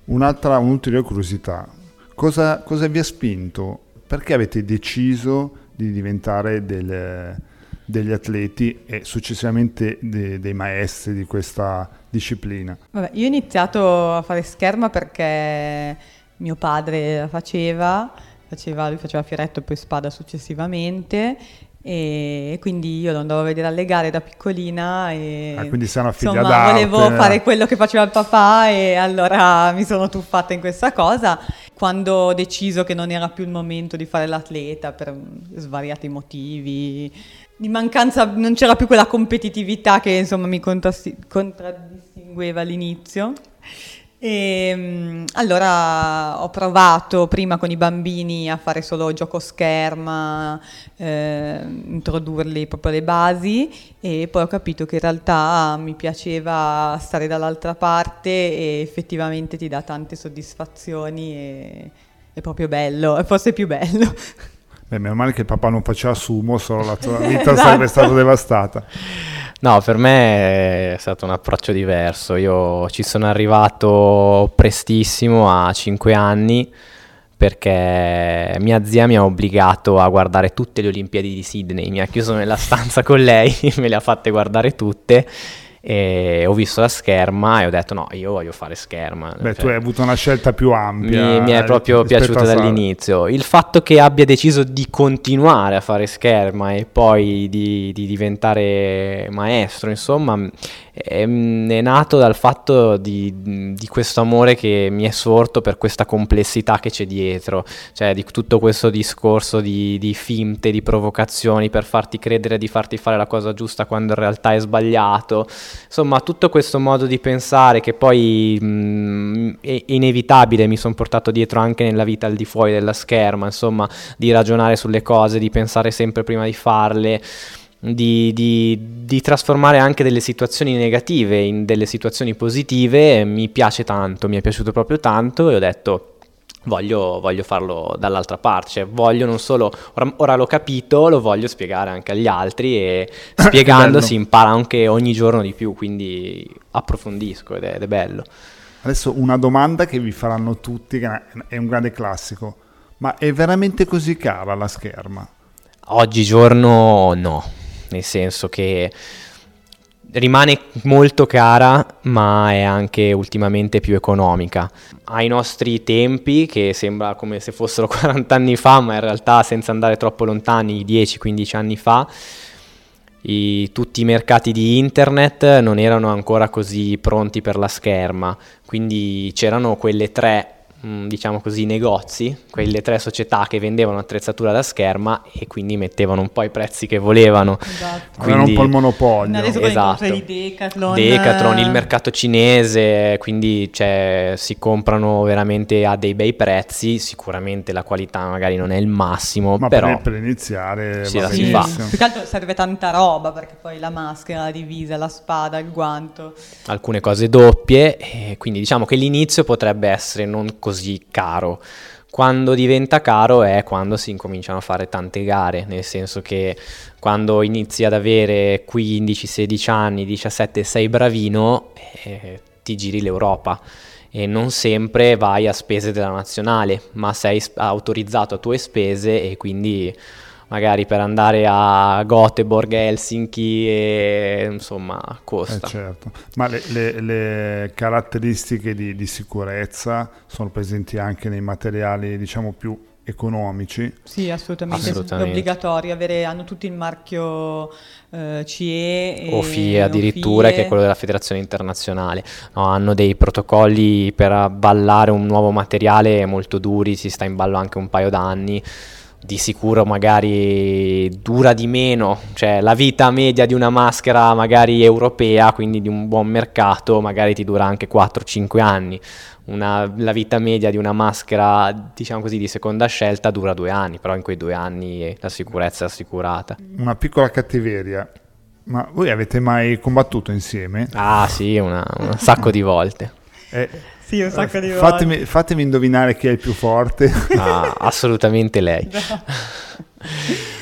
Un'altra, un'ulteriore curiosità, cosa, cosa, vi ha spinto? Perché avete deciso di diventare del, degli atleti e successivamente de, dei maestri di questa disciplina? Vabbè, io ho iniziato a fare scherma perché mio padre la faceva, faceva lui faceva fioretto e poi spada successivamente e quindi io lo andavo a vedere alle gare da piccolina e ah, quindi sei una figlia insomma d'arte. volevo fare quello che faceva il papà e allora mi sono tuffata in questa cosa quando ho deciso che non era più il momento di fare l'atleta per svariati motivi di mancanza non c'era più quella competitività che insomma mi contraddistingueva all'inizio e allora ho provato prima con i bambini a fare solo gioco scherma, eh, introdurli proprio alle basi e poi ho capito che in realtà mi piaceva stare dall'altra parte e effettivamente ti dà tante soddisfazioni e è proprio bello, è forse più bello. Beh, meno male che il papà non faceva sumo, solo la tua vita (laughs) esatto. sarebbe stata devastata. No, per me è stato un approccio diverso. Io ci sono arrivato prestissimo a 5 anni perché mia zia mi ha obbligato a guardare tutte le Olimpiadi di Sydney, mi ha chiuso nella stanza con lei, (laughs) me le ha fatte guardare tutte e ho visto la scherma e ho detto no, io voglio fare scherma. Beh, cioè, tu hai avuto una scelta più ampia. Mi, mi è proprio piaciuta dall'inizio. Il fatto che abbia deciso di continuare a fare scherma e poi di, di diventare maestro, insomma, è, è, nato dal fatto di, di, questo amore che mi è sorto per questa complessità che c'è dietro, cioè di tutto questo discorso di, di finte, di provocazioni per farti credere di farti fare la cosa giusta quando in realtà è sbagliato. Insomma, tutto questo modo di pensare che poi mh, è inevitabile mi sono portato dietro anche nella vita al di fuori della scherma, insomma, di ragionare sulle cose, di pensare sempre prima di farle. Di, di, di, trasformare anche delle situazioni negative in delle situazioni positive mi piace tanto, mi è piaciuto proprio tanto e ho detto voglio, voglio farlo dall'altra parte, cioè voglio non solo, ora, ora l'ho capito, lo voglio spiegare anche agli altri e (coughs) spiegando si impara anche ogni giorno di più, quindi approfondisco ed è, ed è bello. Adesso una domanda che vi faranno tutti, che è un grande classico, ma è veramente così cara la scherma? Oggigiorno no, nel senso che rimane molto cara, ma è anche ultimamente più economica. Ai nostri tempi, che sembra come se fossero (laughs) 40 anni fa, ma in realtà senza andare troppo lontani, 10-15 anni fa, i, tutti i mercati di internet non erano ancora così pronti per la scherma, quindi c'erano quelle tre diciamo così, negozi, quelle tre società che vendevano attrezzatura da scherma e quindi mettevano un po' i prezzi che volevano. Esatto. Quindi, Avevano un po' il monopolio. Adesso esatto. di Decathlon. Decathlon, il mercato cinese, quindi cioè, si comprano veramente a dei bei prezzi, sicuramente la qualità magari non è il massimo, Ma però per, per iniziare sì, va si fa. Più che altro serve tanta roba perché poi la maschera, la divisa, la spada, il guanto. Alcune cose doppie, e quindi diciamo che l'inizio potrebbe essere non così così caro. Quando diventa caro è quando si incominciano a fare tante gare, nel senso che quando inizi ad avere 15, 16 anni, 17, sei bravino, eh, ti giri l'Europa e non sempre vai a spese della nazionale, ma sei autorizzato a tue spese e quindi magari per andare a Göteborg, Helsinki, e, insomma, costa. Eh certo. Ma le, le, le caratteristiche di, di, sicurezza sono presenti anche nei materiali, diciamo, più economici? Sì, assolutamente, assolutamente. è obbligatorio, avere, hanno tutti il marchio eh, CE o FIE addirittura, FIE. che è quello della federazione internazionale. No, hanno dei protocolli per ballare un nuovo materiale molto duri, si sta in ballo anche un paio d'anni di sicuro magari dura di meno, cioè la vita media di una maschera magari europea, quindi di un buon mercato, magari ti dura anche 4-5 anni. Una, la vita media di una maschera, diciamo così, di seconda scelta dura due anni, però in quei due anni la sicurezza è assicurata. Una piccola cattiveria, ma voi avete mai combattuto insieme? Ah sì, una, un sacco di volte. Eh, sì, un sacco di volte. Fatemi, fatemi indovinare chi è il più forte. Ah, assolutamente lei. (laughs) No.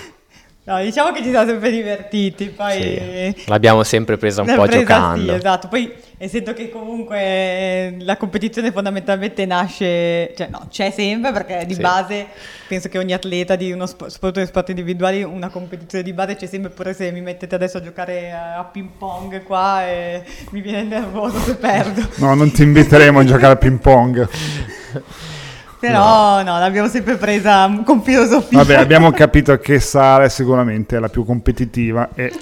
No. diciamo che ci siamo sempre divertiti, poi... Sì, l'abbiamo sempre presa un po' presa, giocando. Sì, esatto, poi essendo che comunque la competizione fondamentalmente nasce, cioè no, c'è sempre perché di sì. base penso che ogni atleta di uno sport, sport, sport individuali una competizione di base c'è sempre, pure se mi mettete adesso a giocare a ping pong qua e mi viene nervoso se perdo. No, non ti inviteremo a giocare a ping pong. (laughs) Però no. no, l'abbiamo sempre presa con filosofia. Vabbè, abbiamo (laughs) capito che Sara è sicuramente la più competitiva e,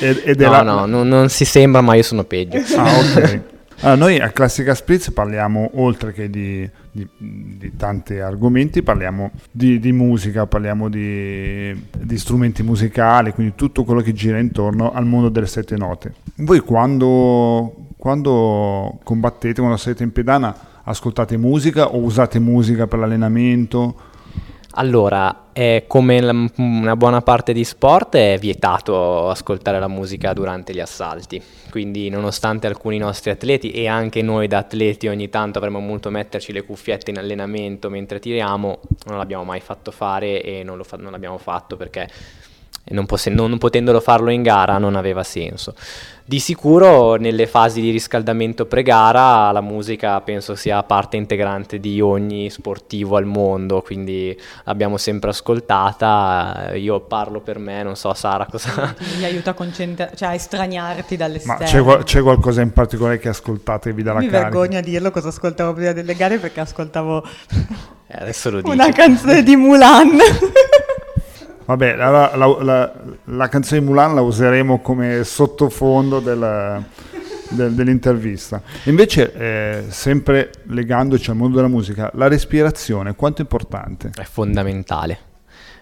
ed è no, la... No, no, non si sembra, ma io sono peggio. Ah, ok. (laughs) Allora, noi a Classica Spritz parliamo, oltre che di, di, di tanti argomenti, parliamo di, di musica, parliamo di, strumenti musicali, quindi tutto quello che gira intorno al mondo delle sette note. Voi quando, quando combattete, quando siete in pedana, ascoltate musica o usate musica per l'allenamento? Allora, eh, come la, una buona parte di sport è vietato ascoltare la musica durante gli assalti, quindi nonostante alcuni nostri atleti e anche noi da atleti ogni tanto avremmo voluto metterci le cuffiette in allenamento mentre tiriamo, non l'abbiamo mai fatto fare e non, fa- non l'abbiamo fatto perché non, poss- non potendolo farlo in gara non aveva senso. Di sicuro nelle fasi di riscaldamento pre-gara la musica penso sia parte integrante di ogni sportivo al mondo, quindi l'abbiamo sempre ascoltata, io parlo per me, non so Sara cosa... Ti aiuta a concentrarti, cioè a estraniarti dall'esterno. Ma c'è, c'è, qualcosa in particolare che ascoltatevi dalla Mi carica? Mi vergogno a dirlo cosa ascoltavo prima delle gare perché ascoltavo... Eh, adesso lo dico. (laughs) Una canzone di Mulan. (laughs) Vabbè, la, la, la, la, canzone di Mulan la useremo come sottofondo del, del, dell'intervista. Invece, eh, sempre legandoci al mondo della musica, la respirazione quanto è importante? È fondamentale.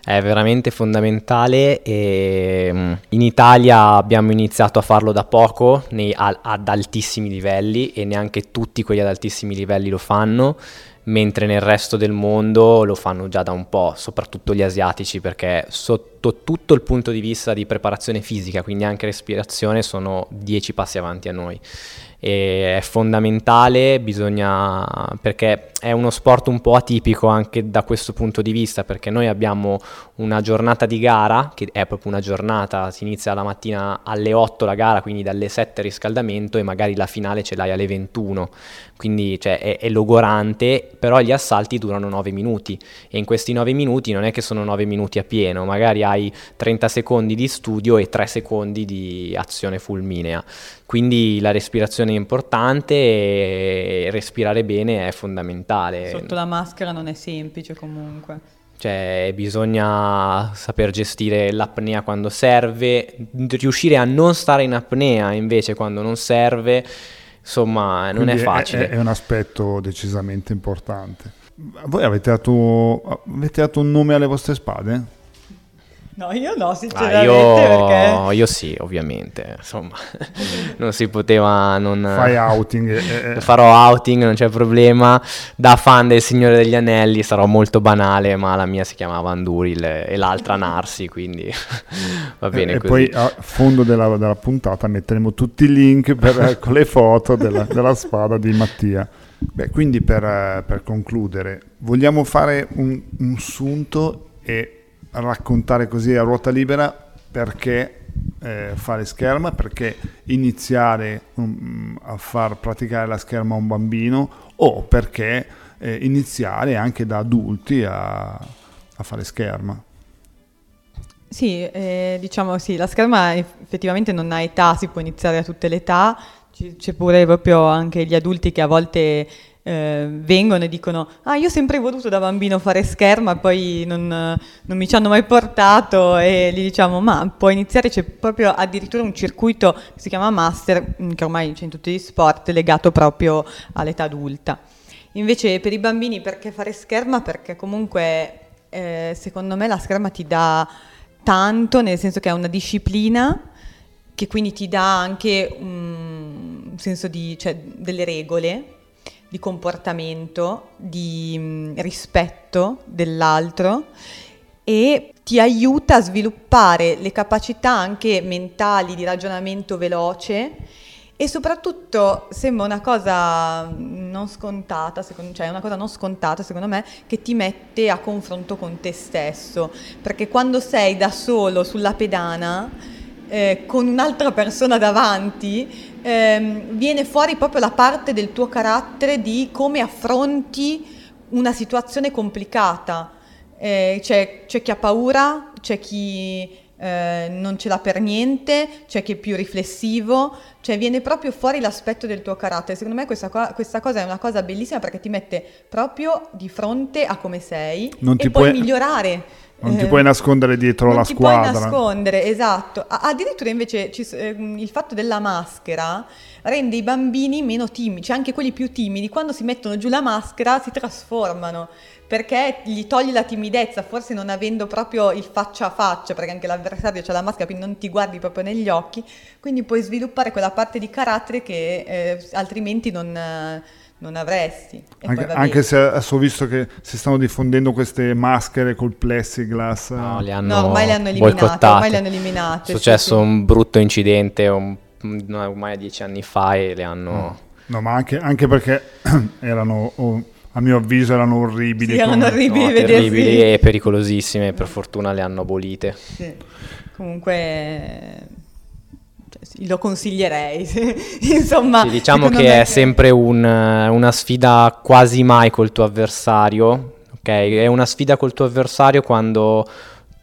È veramente fondamentale e mm, in Italia abbiamo iniziato a farlo da poco nei, ad altissimi livelli e neanche tutti quelli ad altissimi livelli lo fanno mentre nel resto del mondo lo fanno già da un po', soprattutto gli asiatici, perché sotto sotto tutto il punto di vista di preparazione fisica, quindi anche respirazione, sono dieci passi avanti a noi. E è fondamentale, bisogna, perché è uno sport un po' atipico anche da questo punto di vista, perché noi abbiamo una giornata di gara, che è proprio una giornata, si inizia la mattina alle 8 la gara, quindi dalle 7 riscaldamento e magari la finale ce l'hai alle 21, quindi cioè, è, è, logorante, però gli assalti durano 9 minuti. E in questi 9 minuti non è che sono 9 minuti a pieno, magari hai 30 secondi di studio e 3 secondi di azione fulminea, quindi la respirazione è importante e respirare bene è fondamentale. Sotto la maschera non è semplice comunque. Cioè, bisogna saper gestire l'apnea quando serve, riuscire a non stare in apnea invece quando non serve, insomma, non Quindi è facile. È, è, un aspetto decisamente importante. Voi avete dato, avete dato un nome alle vostre spade? No, io no, sinceramente. Ah, io, perché... io sì, ovviamente. Insomma, (laughs) non si poteva non. Fai outing. Eh, eh. Farò outing, non c'è problema. Da fan del Signore degli Anelli sarò molto banale, ma la mia si chiamava Anduril e l'altra Narsi, quindi (laughs) va bene e, così. E poi a fondo della, della, puntata metteremo tutti i link per, con le foto della, della spada di Mattia. Beh, quindi per, per concludere, vogliamo fare un, un sunto e raccontare così a ruota libera perché eh, fare scherma, perché iniziare um, a far praticare la scherma a un bambino o perché eh, iniziare anche da adulti a, a fare scherma. Sì, eh, diciamo sì, la scherma effettivamente non ha età, si può iniziare a tutte le età, c'è pure proprio anche gli adulti che a volte eh, vengono e dicono ah io ho sempre voluto da bambino fare scherma poi non, non, mi ci hanno mai portato. E gli diciamo ma puoi iniziare c'è proprio addirittura un circuito che si chiama master mm, che ormai c'è in tutti gli sport legato proprio all'età adulta. Invece per i bambini perché fare scherma? Perché comunque eh, secondo me la scherma ti dà tanto nel senso che è una disciplina che quindi ti dà anche un senso di, cioè, delle regole di comportamento, di mm, rispetto dell'altro e ti aiuta a sviluppare le capacità anche mentali di ragionamento veloce e soprattutto sembra una cosa non scontata, secondo, cioè una cosa non scontata secondo me, che ti mette a confronto con te stesso, perché quando sei da solo sulla pedana, eh, con un'altra persona davanti, ehm, viene fuori proprio la parte del tuo carattere di come affronti una situazione complicata. Eh, c'è, c'è, chi ha paura, c'è chi eh, non ce l'ha per niente, c'è chi è più riflessivo, cioè viene proprio fuori l'aspetto del tuo carattere. Secondo me questa, questa cosa è una cosa bellissima perché ti mette proprio di fronte a come sei non e puoi migliorare. Non ti puoi nascondere dietro la squadra. Non ti puoi nascondere, esatto. Addirittura invece ci, eh, il fatto della maschera rende i bambini meno timidi, cioè anche quelli più timidi, quando si mettono giù la maschera si trasformano, perché gli togli la timidezza, forse non avendo proprio il faccia a faccia, perché anche l'avversario ha la maschera, quindi non ti guardi proprio negli occhi, quindi puoi sviluppare quella parte di carattere che eh, altrimenti non... Non avresti. Anche, anche, se adesso ho visto che si stanno diffondendo queste maschere col plexiglass. No, le hanno no ormai le hanno eliminate. Ormai le hanno eliminate. È successo sì, un sì. brutto incidente un, ormai dieci anni fa e le hanno... No, no ma anche, anche perché (clears throat) erano... Oh, a mio avviso erano orribili. Sì, erano orribili, no, terribili e pericolosissime, per fortuna le hanno abolite. Sì. Comunque lo consiglierei. (laughs) Insomma, sì, diciamo che, che è sempre un, una sfida quasi mai col tuo avversario. Ok, è una sfida col tuo avversario quando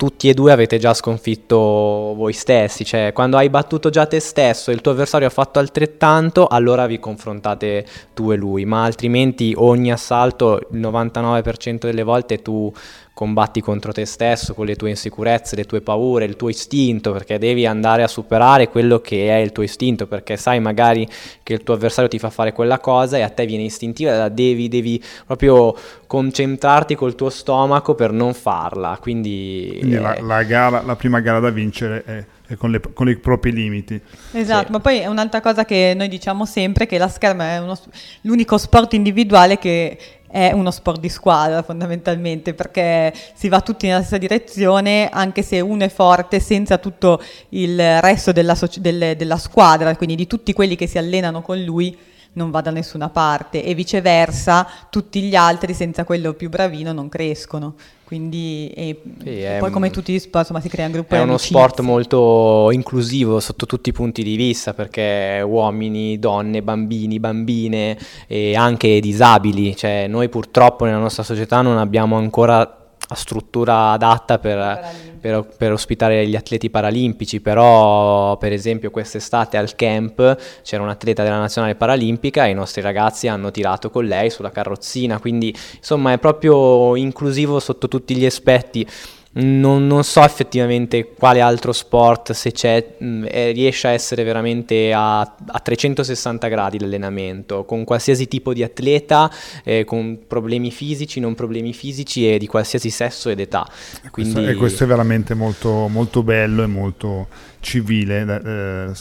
tutti e due avete già sconfitto voi stessi, cioè quando hai battuto già te stesso e il tuo avversario ha fatto altrettanto, allora vi confrontate tu e lui, ma altrimenti ogni assalto, il 99% delle volte tu combatti contro te stesso, con le tue insicurezze, le tue paure, il tuo istinto, perché devi andare a superare quello che è il tuo istinto, perché sai magari che il tuo avversario ti fa fare quella cosa e a te viene istintiva, devi, devi proprio concentrarti col tuo stomaco per non farla. Quindi, Quindi la, la, gara, la prima gara da vincere è con, le, con, i propri limiti. Esatto, sì. ma poi è un'altra cosa che noi diciamo sempre che la scherma è uno, l'unico sport individuale che è uno sport di squadra fondamentalmente perché si va tutti nella stessa direzione anche se uno è forte senza tutto il resto della, so- delle, della squadra, quindi di tutti quelli che si allenano con lui non va da nessuna parte e viceversa tutti gli altri senza quello più bravino non crescono. Quindi e, Sì, e poi un- come tutti gli sport insomma, si crea un gruppo È uno amicizie. sport molto inclusivo sotto tutti i punti di vista perché uomini, donne, bambini, bambine e anche disabili, cioè noi purtroppo nella nostra società non abbiamo ancora struttura adatta per, per, per ospitare gli atleti paralimpici, però per esempio quest'estate al camp c'era un'atleta della nazionale paralimpica e i nostri ragazzi hanno tirato con lei sulla carrozzina, quindi insomma è proprio inclusivo sotto tutti gli aspetti. Non, non so effettivamente quale altro sport, se c'è, mh, eh, riesce a essere veramente a, a 360 gradi l'allenamento, con qualsiasi tipo di atleta, eh, con problemi fisici, non problemi fisici e di qualsiasi sesso ed età. Questo- Quindi E questo è veramente molto, molto bello e molto civile eh,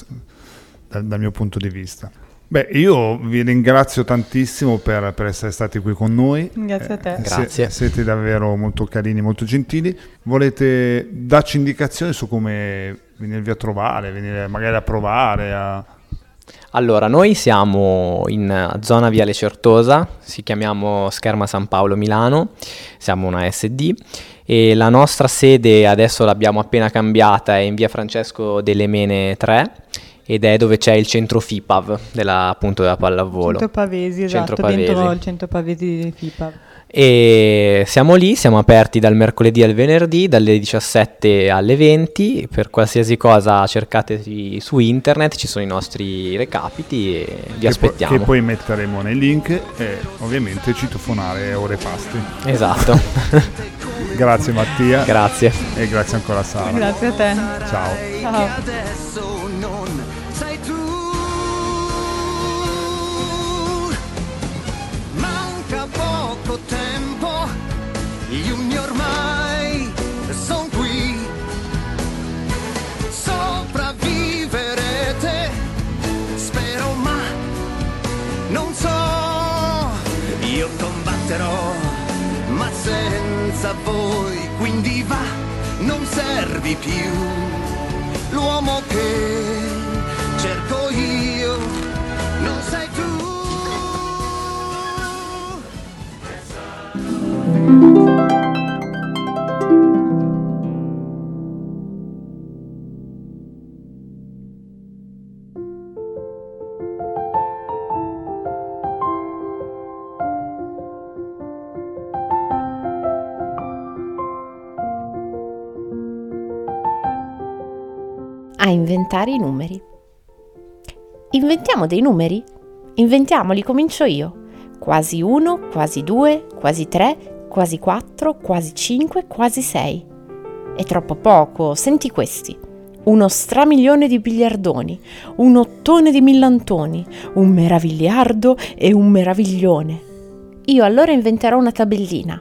dal, dal mio punto di vista. Beh, io vi ringrazio tantissimo per, per essere stati qui con noi. Grazie a te. Eh, Grazie. siete davvero molto carini, molto gentili. Volete darci indicazioni su come venirvi a trovare, venire magari a provare? A... Allora, noi siamo in zona Viale Certosa, si chiamiamo Scherma San Paolo Milano, siamo una SD e la nostra sede adesso l'abbiamo appena cambiata è in via Francesco delle Mene 3 ed è dove c'è il centro FIPAV della, appunto della pallavolo. Centro Pavesi, esatto, Centro Pavesi. dentro il centro Pavesi di FIPA. E siamo lì, siamo aperti dal mercoledì al venerdì, dalle 17 alle 20. Per qualsiasi cosa cercateci su internet, ci sono i nostri recapiti e vi Che, aspettiamo. che poi metteremo nei link e ovviamente citofonare ore pasti. Esatto, (laughs) Grazie Mattia grazie. e grazie ancora a Sara. Grazie a te. Ciao. Ciao. Combatterò, ma senza voi, quindi va, non servi più. L'uomo che cerco io, non sei tu. A inventare i numeri. Inventiamo dei numeri? Inventiamoli, comincio io. Quasi 1, quasi 2, quasi 3, quasi 4, quasi 5, quasi 6. È troppo poco, senti questi. Uno stramiglione di biliardoni, un ottone di millantoni, un meravigliardo e un meraviglione. Io allora inventerò una tabellina.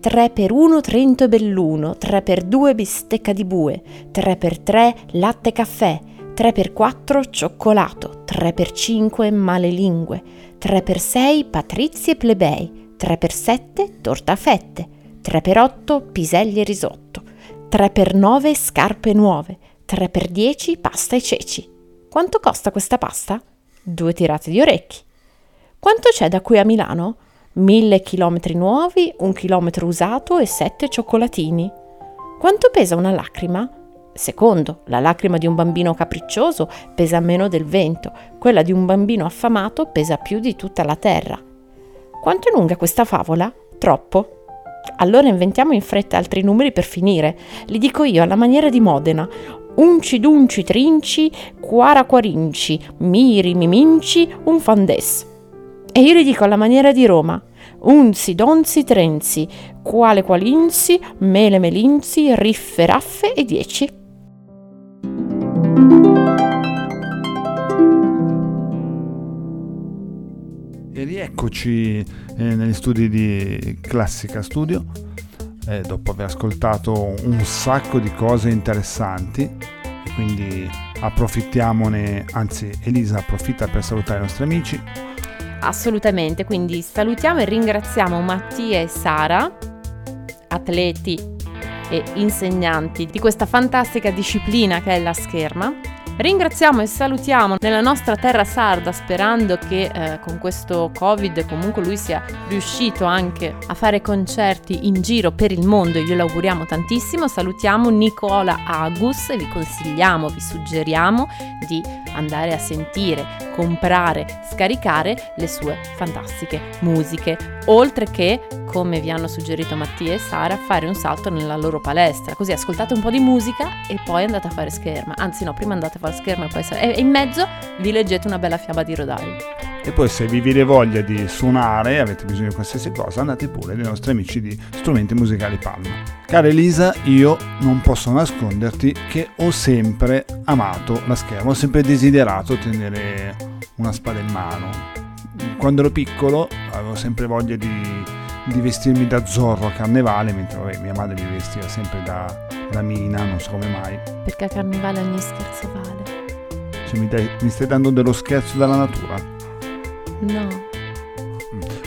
3 per 1 Trento e Belluno, 3 per 2 bistecca di bue, 3 per 3 latte caffè, 3 per 4 cioccolato, 3 per 5 male lingue, 3 per 6 patrizi e plebei, 3 per 7 torta a fette, 3 per 8 piselli e risotto, 3 per 9 scarpe nuove, 3 per 10 pasta e ceci. Quanto costa questa pasta? Due tirate di orecchi. Quanto c'è da qui a Milano? Mille chilometri nuovi, un chilometro usato e sette cioccolatini. Quanto pesa una lacrima? Secondo, la lacrima di un bambino capriccioso pesa meno del vento, quella di un bambino affamato pesa più di tutta la terra. Quanto è lunga questa favola? Troppo. Allora inventiamo in fretta altri numeri per finire. Li dico io alla maniera di Modena. Unci dunci trinci, quara quarinci, miri miminci, un fandes. E io li dico alla maniera di Roma. Unzi, donzi, trenzi, quale qualinzi, mele melinzi, riffe, raffe e dieci. E rieccoci eh, negli studi di Classica Studio, eh, dopo aver ascoltato un sacco di cose interessanti, quindi approfittiamone, anzi Elisa approfitta per salutare i nostri amici. Assolutamente, quindi salutiamo e ringraziamo Mattia e Sara, atleti e insegnanti di questa fantastica disciplina che è la scherma. Ringraziamo e salutiamo nella nostra terra sarda sperando che eh, con questo Covid comunque lui sia riuscito anche a fare concerti in giro per il mondo glielo auguriamo tantissimo. Salutiamo Nicola Agus e vi consigliamo, vi suggeriamo di andare a sentire, comprare, scaricare le sue fantastiche musiche, oltre che come vi hanno suggerito Mattia e Sara, fare un salto nella loro palestra. Così ascoltate un po' di musica e poi andate a fare scherma. Anzi no, prima andate a fare scherma e poi... E in mezzo vi leggete una bella fiaba di Rodari. E poi se vi viene voglia di suonare, avete bisogno di qualsiasi cosa, andate pure dai nostri amici di Strumenti Musicali Palma. Cara Elisa, io non posso nasconderti che ho sempre amato la scherma, ho sempre desiderato tenere una spada in mano. Quando ero piccolo avevo sempre voglia di, di vestirmi da zorro a carnevale, mentre vabbè, mia madre mi vestiva sempre da, da mina, non so come mai. Perché a carnevale ogni scherzo vale. Cioè, mi, dai, mi stai dando dello scherzo dalla natura? No.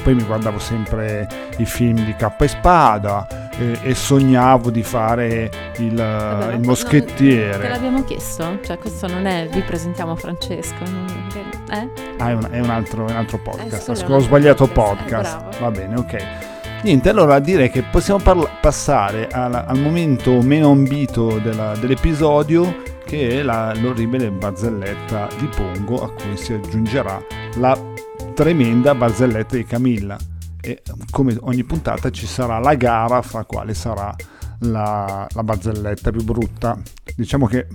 Poi mi guardavo sempre i film di K e Spada e, e sognavo di fare il, Vabbè, il moschettiere. non- Te l'abbiamo chiesto? Cioè questo non è vi presentiamo Francesco, eh? Ah, è un, è un altro, un altro podcast. scusa, ho sbagliato podcast. podcast, eh, Va bene, ok. Niente, allora direi che possiamo parla- passare alla- al momento meno ambito della- dell'episodio, che è la- l'orribile barzelletta di Pongo, a cui si aggiungerà la tremenda barzelletta di Camilla. E come ogni puntata ci sarà la gara fra quale sarà la, la barzelletta più brutta. Diciamo che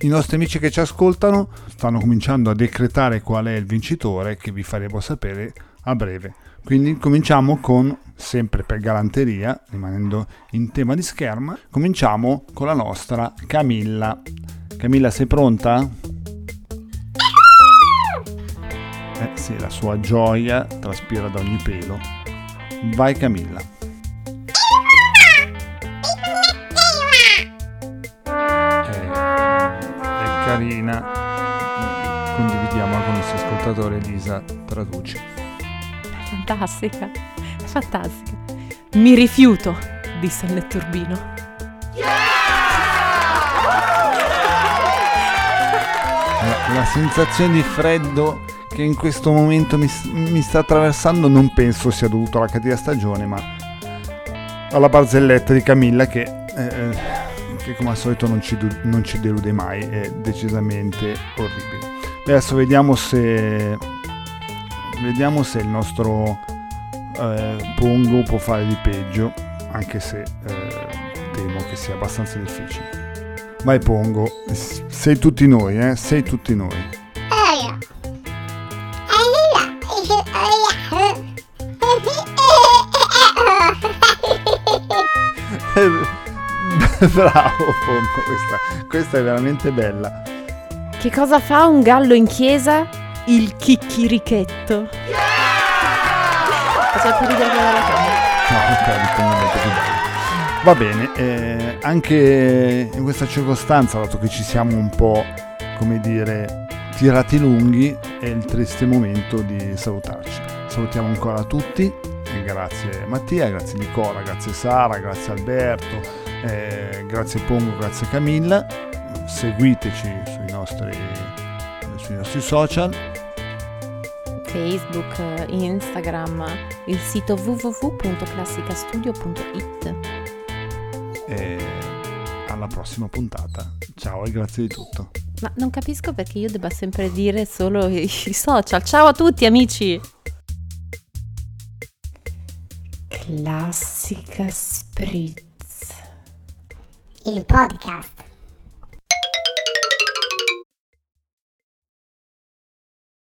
i nostri amici che ci ascoltano stanno cominciando a decretare qual è il vincitore che vi faremo sapere a breve. Quindi cominciamo con, sempre per galanteria, rimanendo in tema di scherma, cominciamo con la nostra Camilla. Camilla, sei pronta? Eh sì, la sua gioia traspira da ogni pelo. Vai Camilla. Eh, è carina. Condividiamola con il nostro ascoltatore Elisa Traduci. Fantastica, fantastica. Mi rifiuto, disse il netturbino. La, la sensazione di freddo che in questo momento mi, mi sta attraversando non penso sia dovuto alla cattiva stagione, ma alla barzelletta di Camilla che, eh, che come al solito non ci, non ci delude mai, è decisamente orribile. Adesso vediamo se vediamo se il nostro eh, Pongo può fare di peggio, anche se eh, temo che sia abbastanza difficile. Vai Pongo, sei tutti noi, eh? Sei tutti noi. (laughs) Bravo Pongo, questa, questa è veramente bella. Che cosa fa un gallo in chiesa? Il chicchirichetto. Faceva più ridere che la camera. No, ok, dipende molto più bello. Va bene, eh, anche in questa circostanza, dato che ci siamo un po', come dire, tirati lunghi, è il triste momento di salutarci. Salutiamo ancora tutti, e grazie Mattia, grazie Nicola, grazie Sara, grazie Alberto, eh, grazie Pongo, grazie Camilla. Seguiteci sui nostri, sui nostri social, Facebook, Instagram, il sito www.classicastudio.it. e alla prossima puntata. Ciao e grazie di tutto. Ma non capisco perché io debba sempre dire solo i i social. Ciao a tutti amici! Classica Spritz. il podcast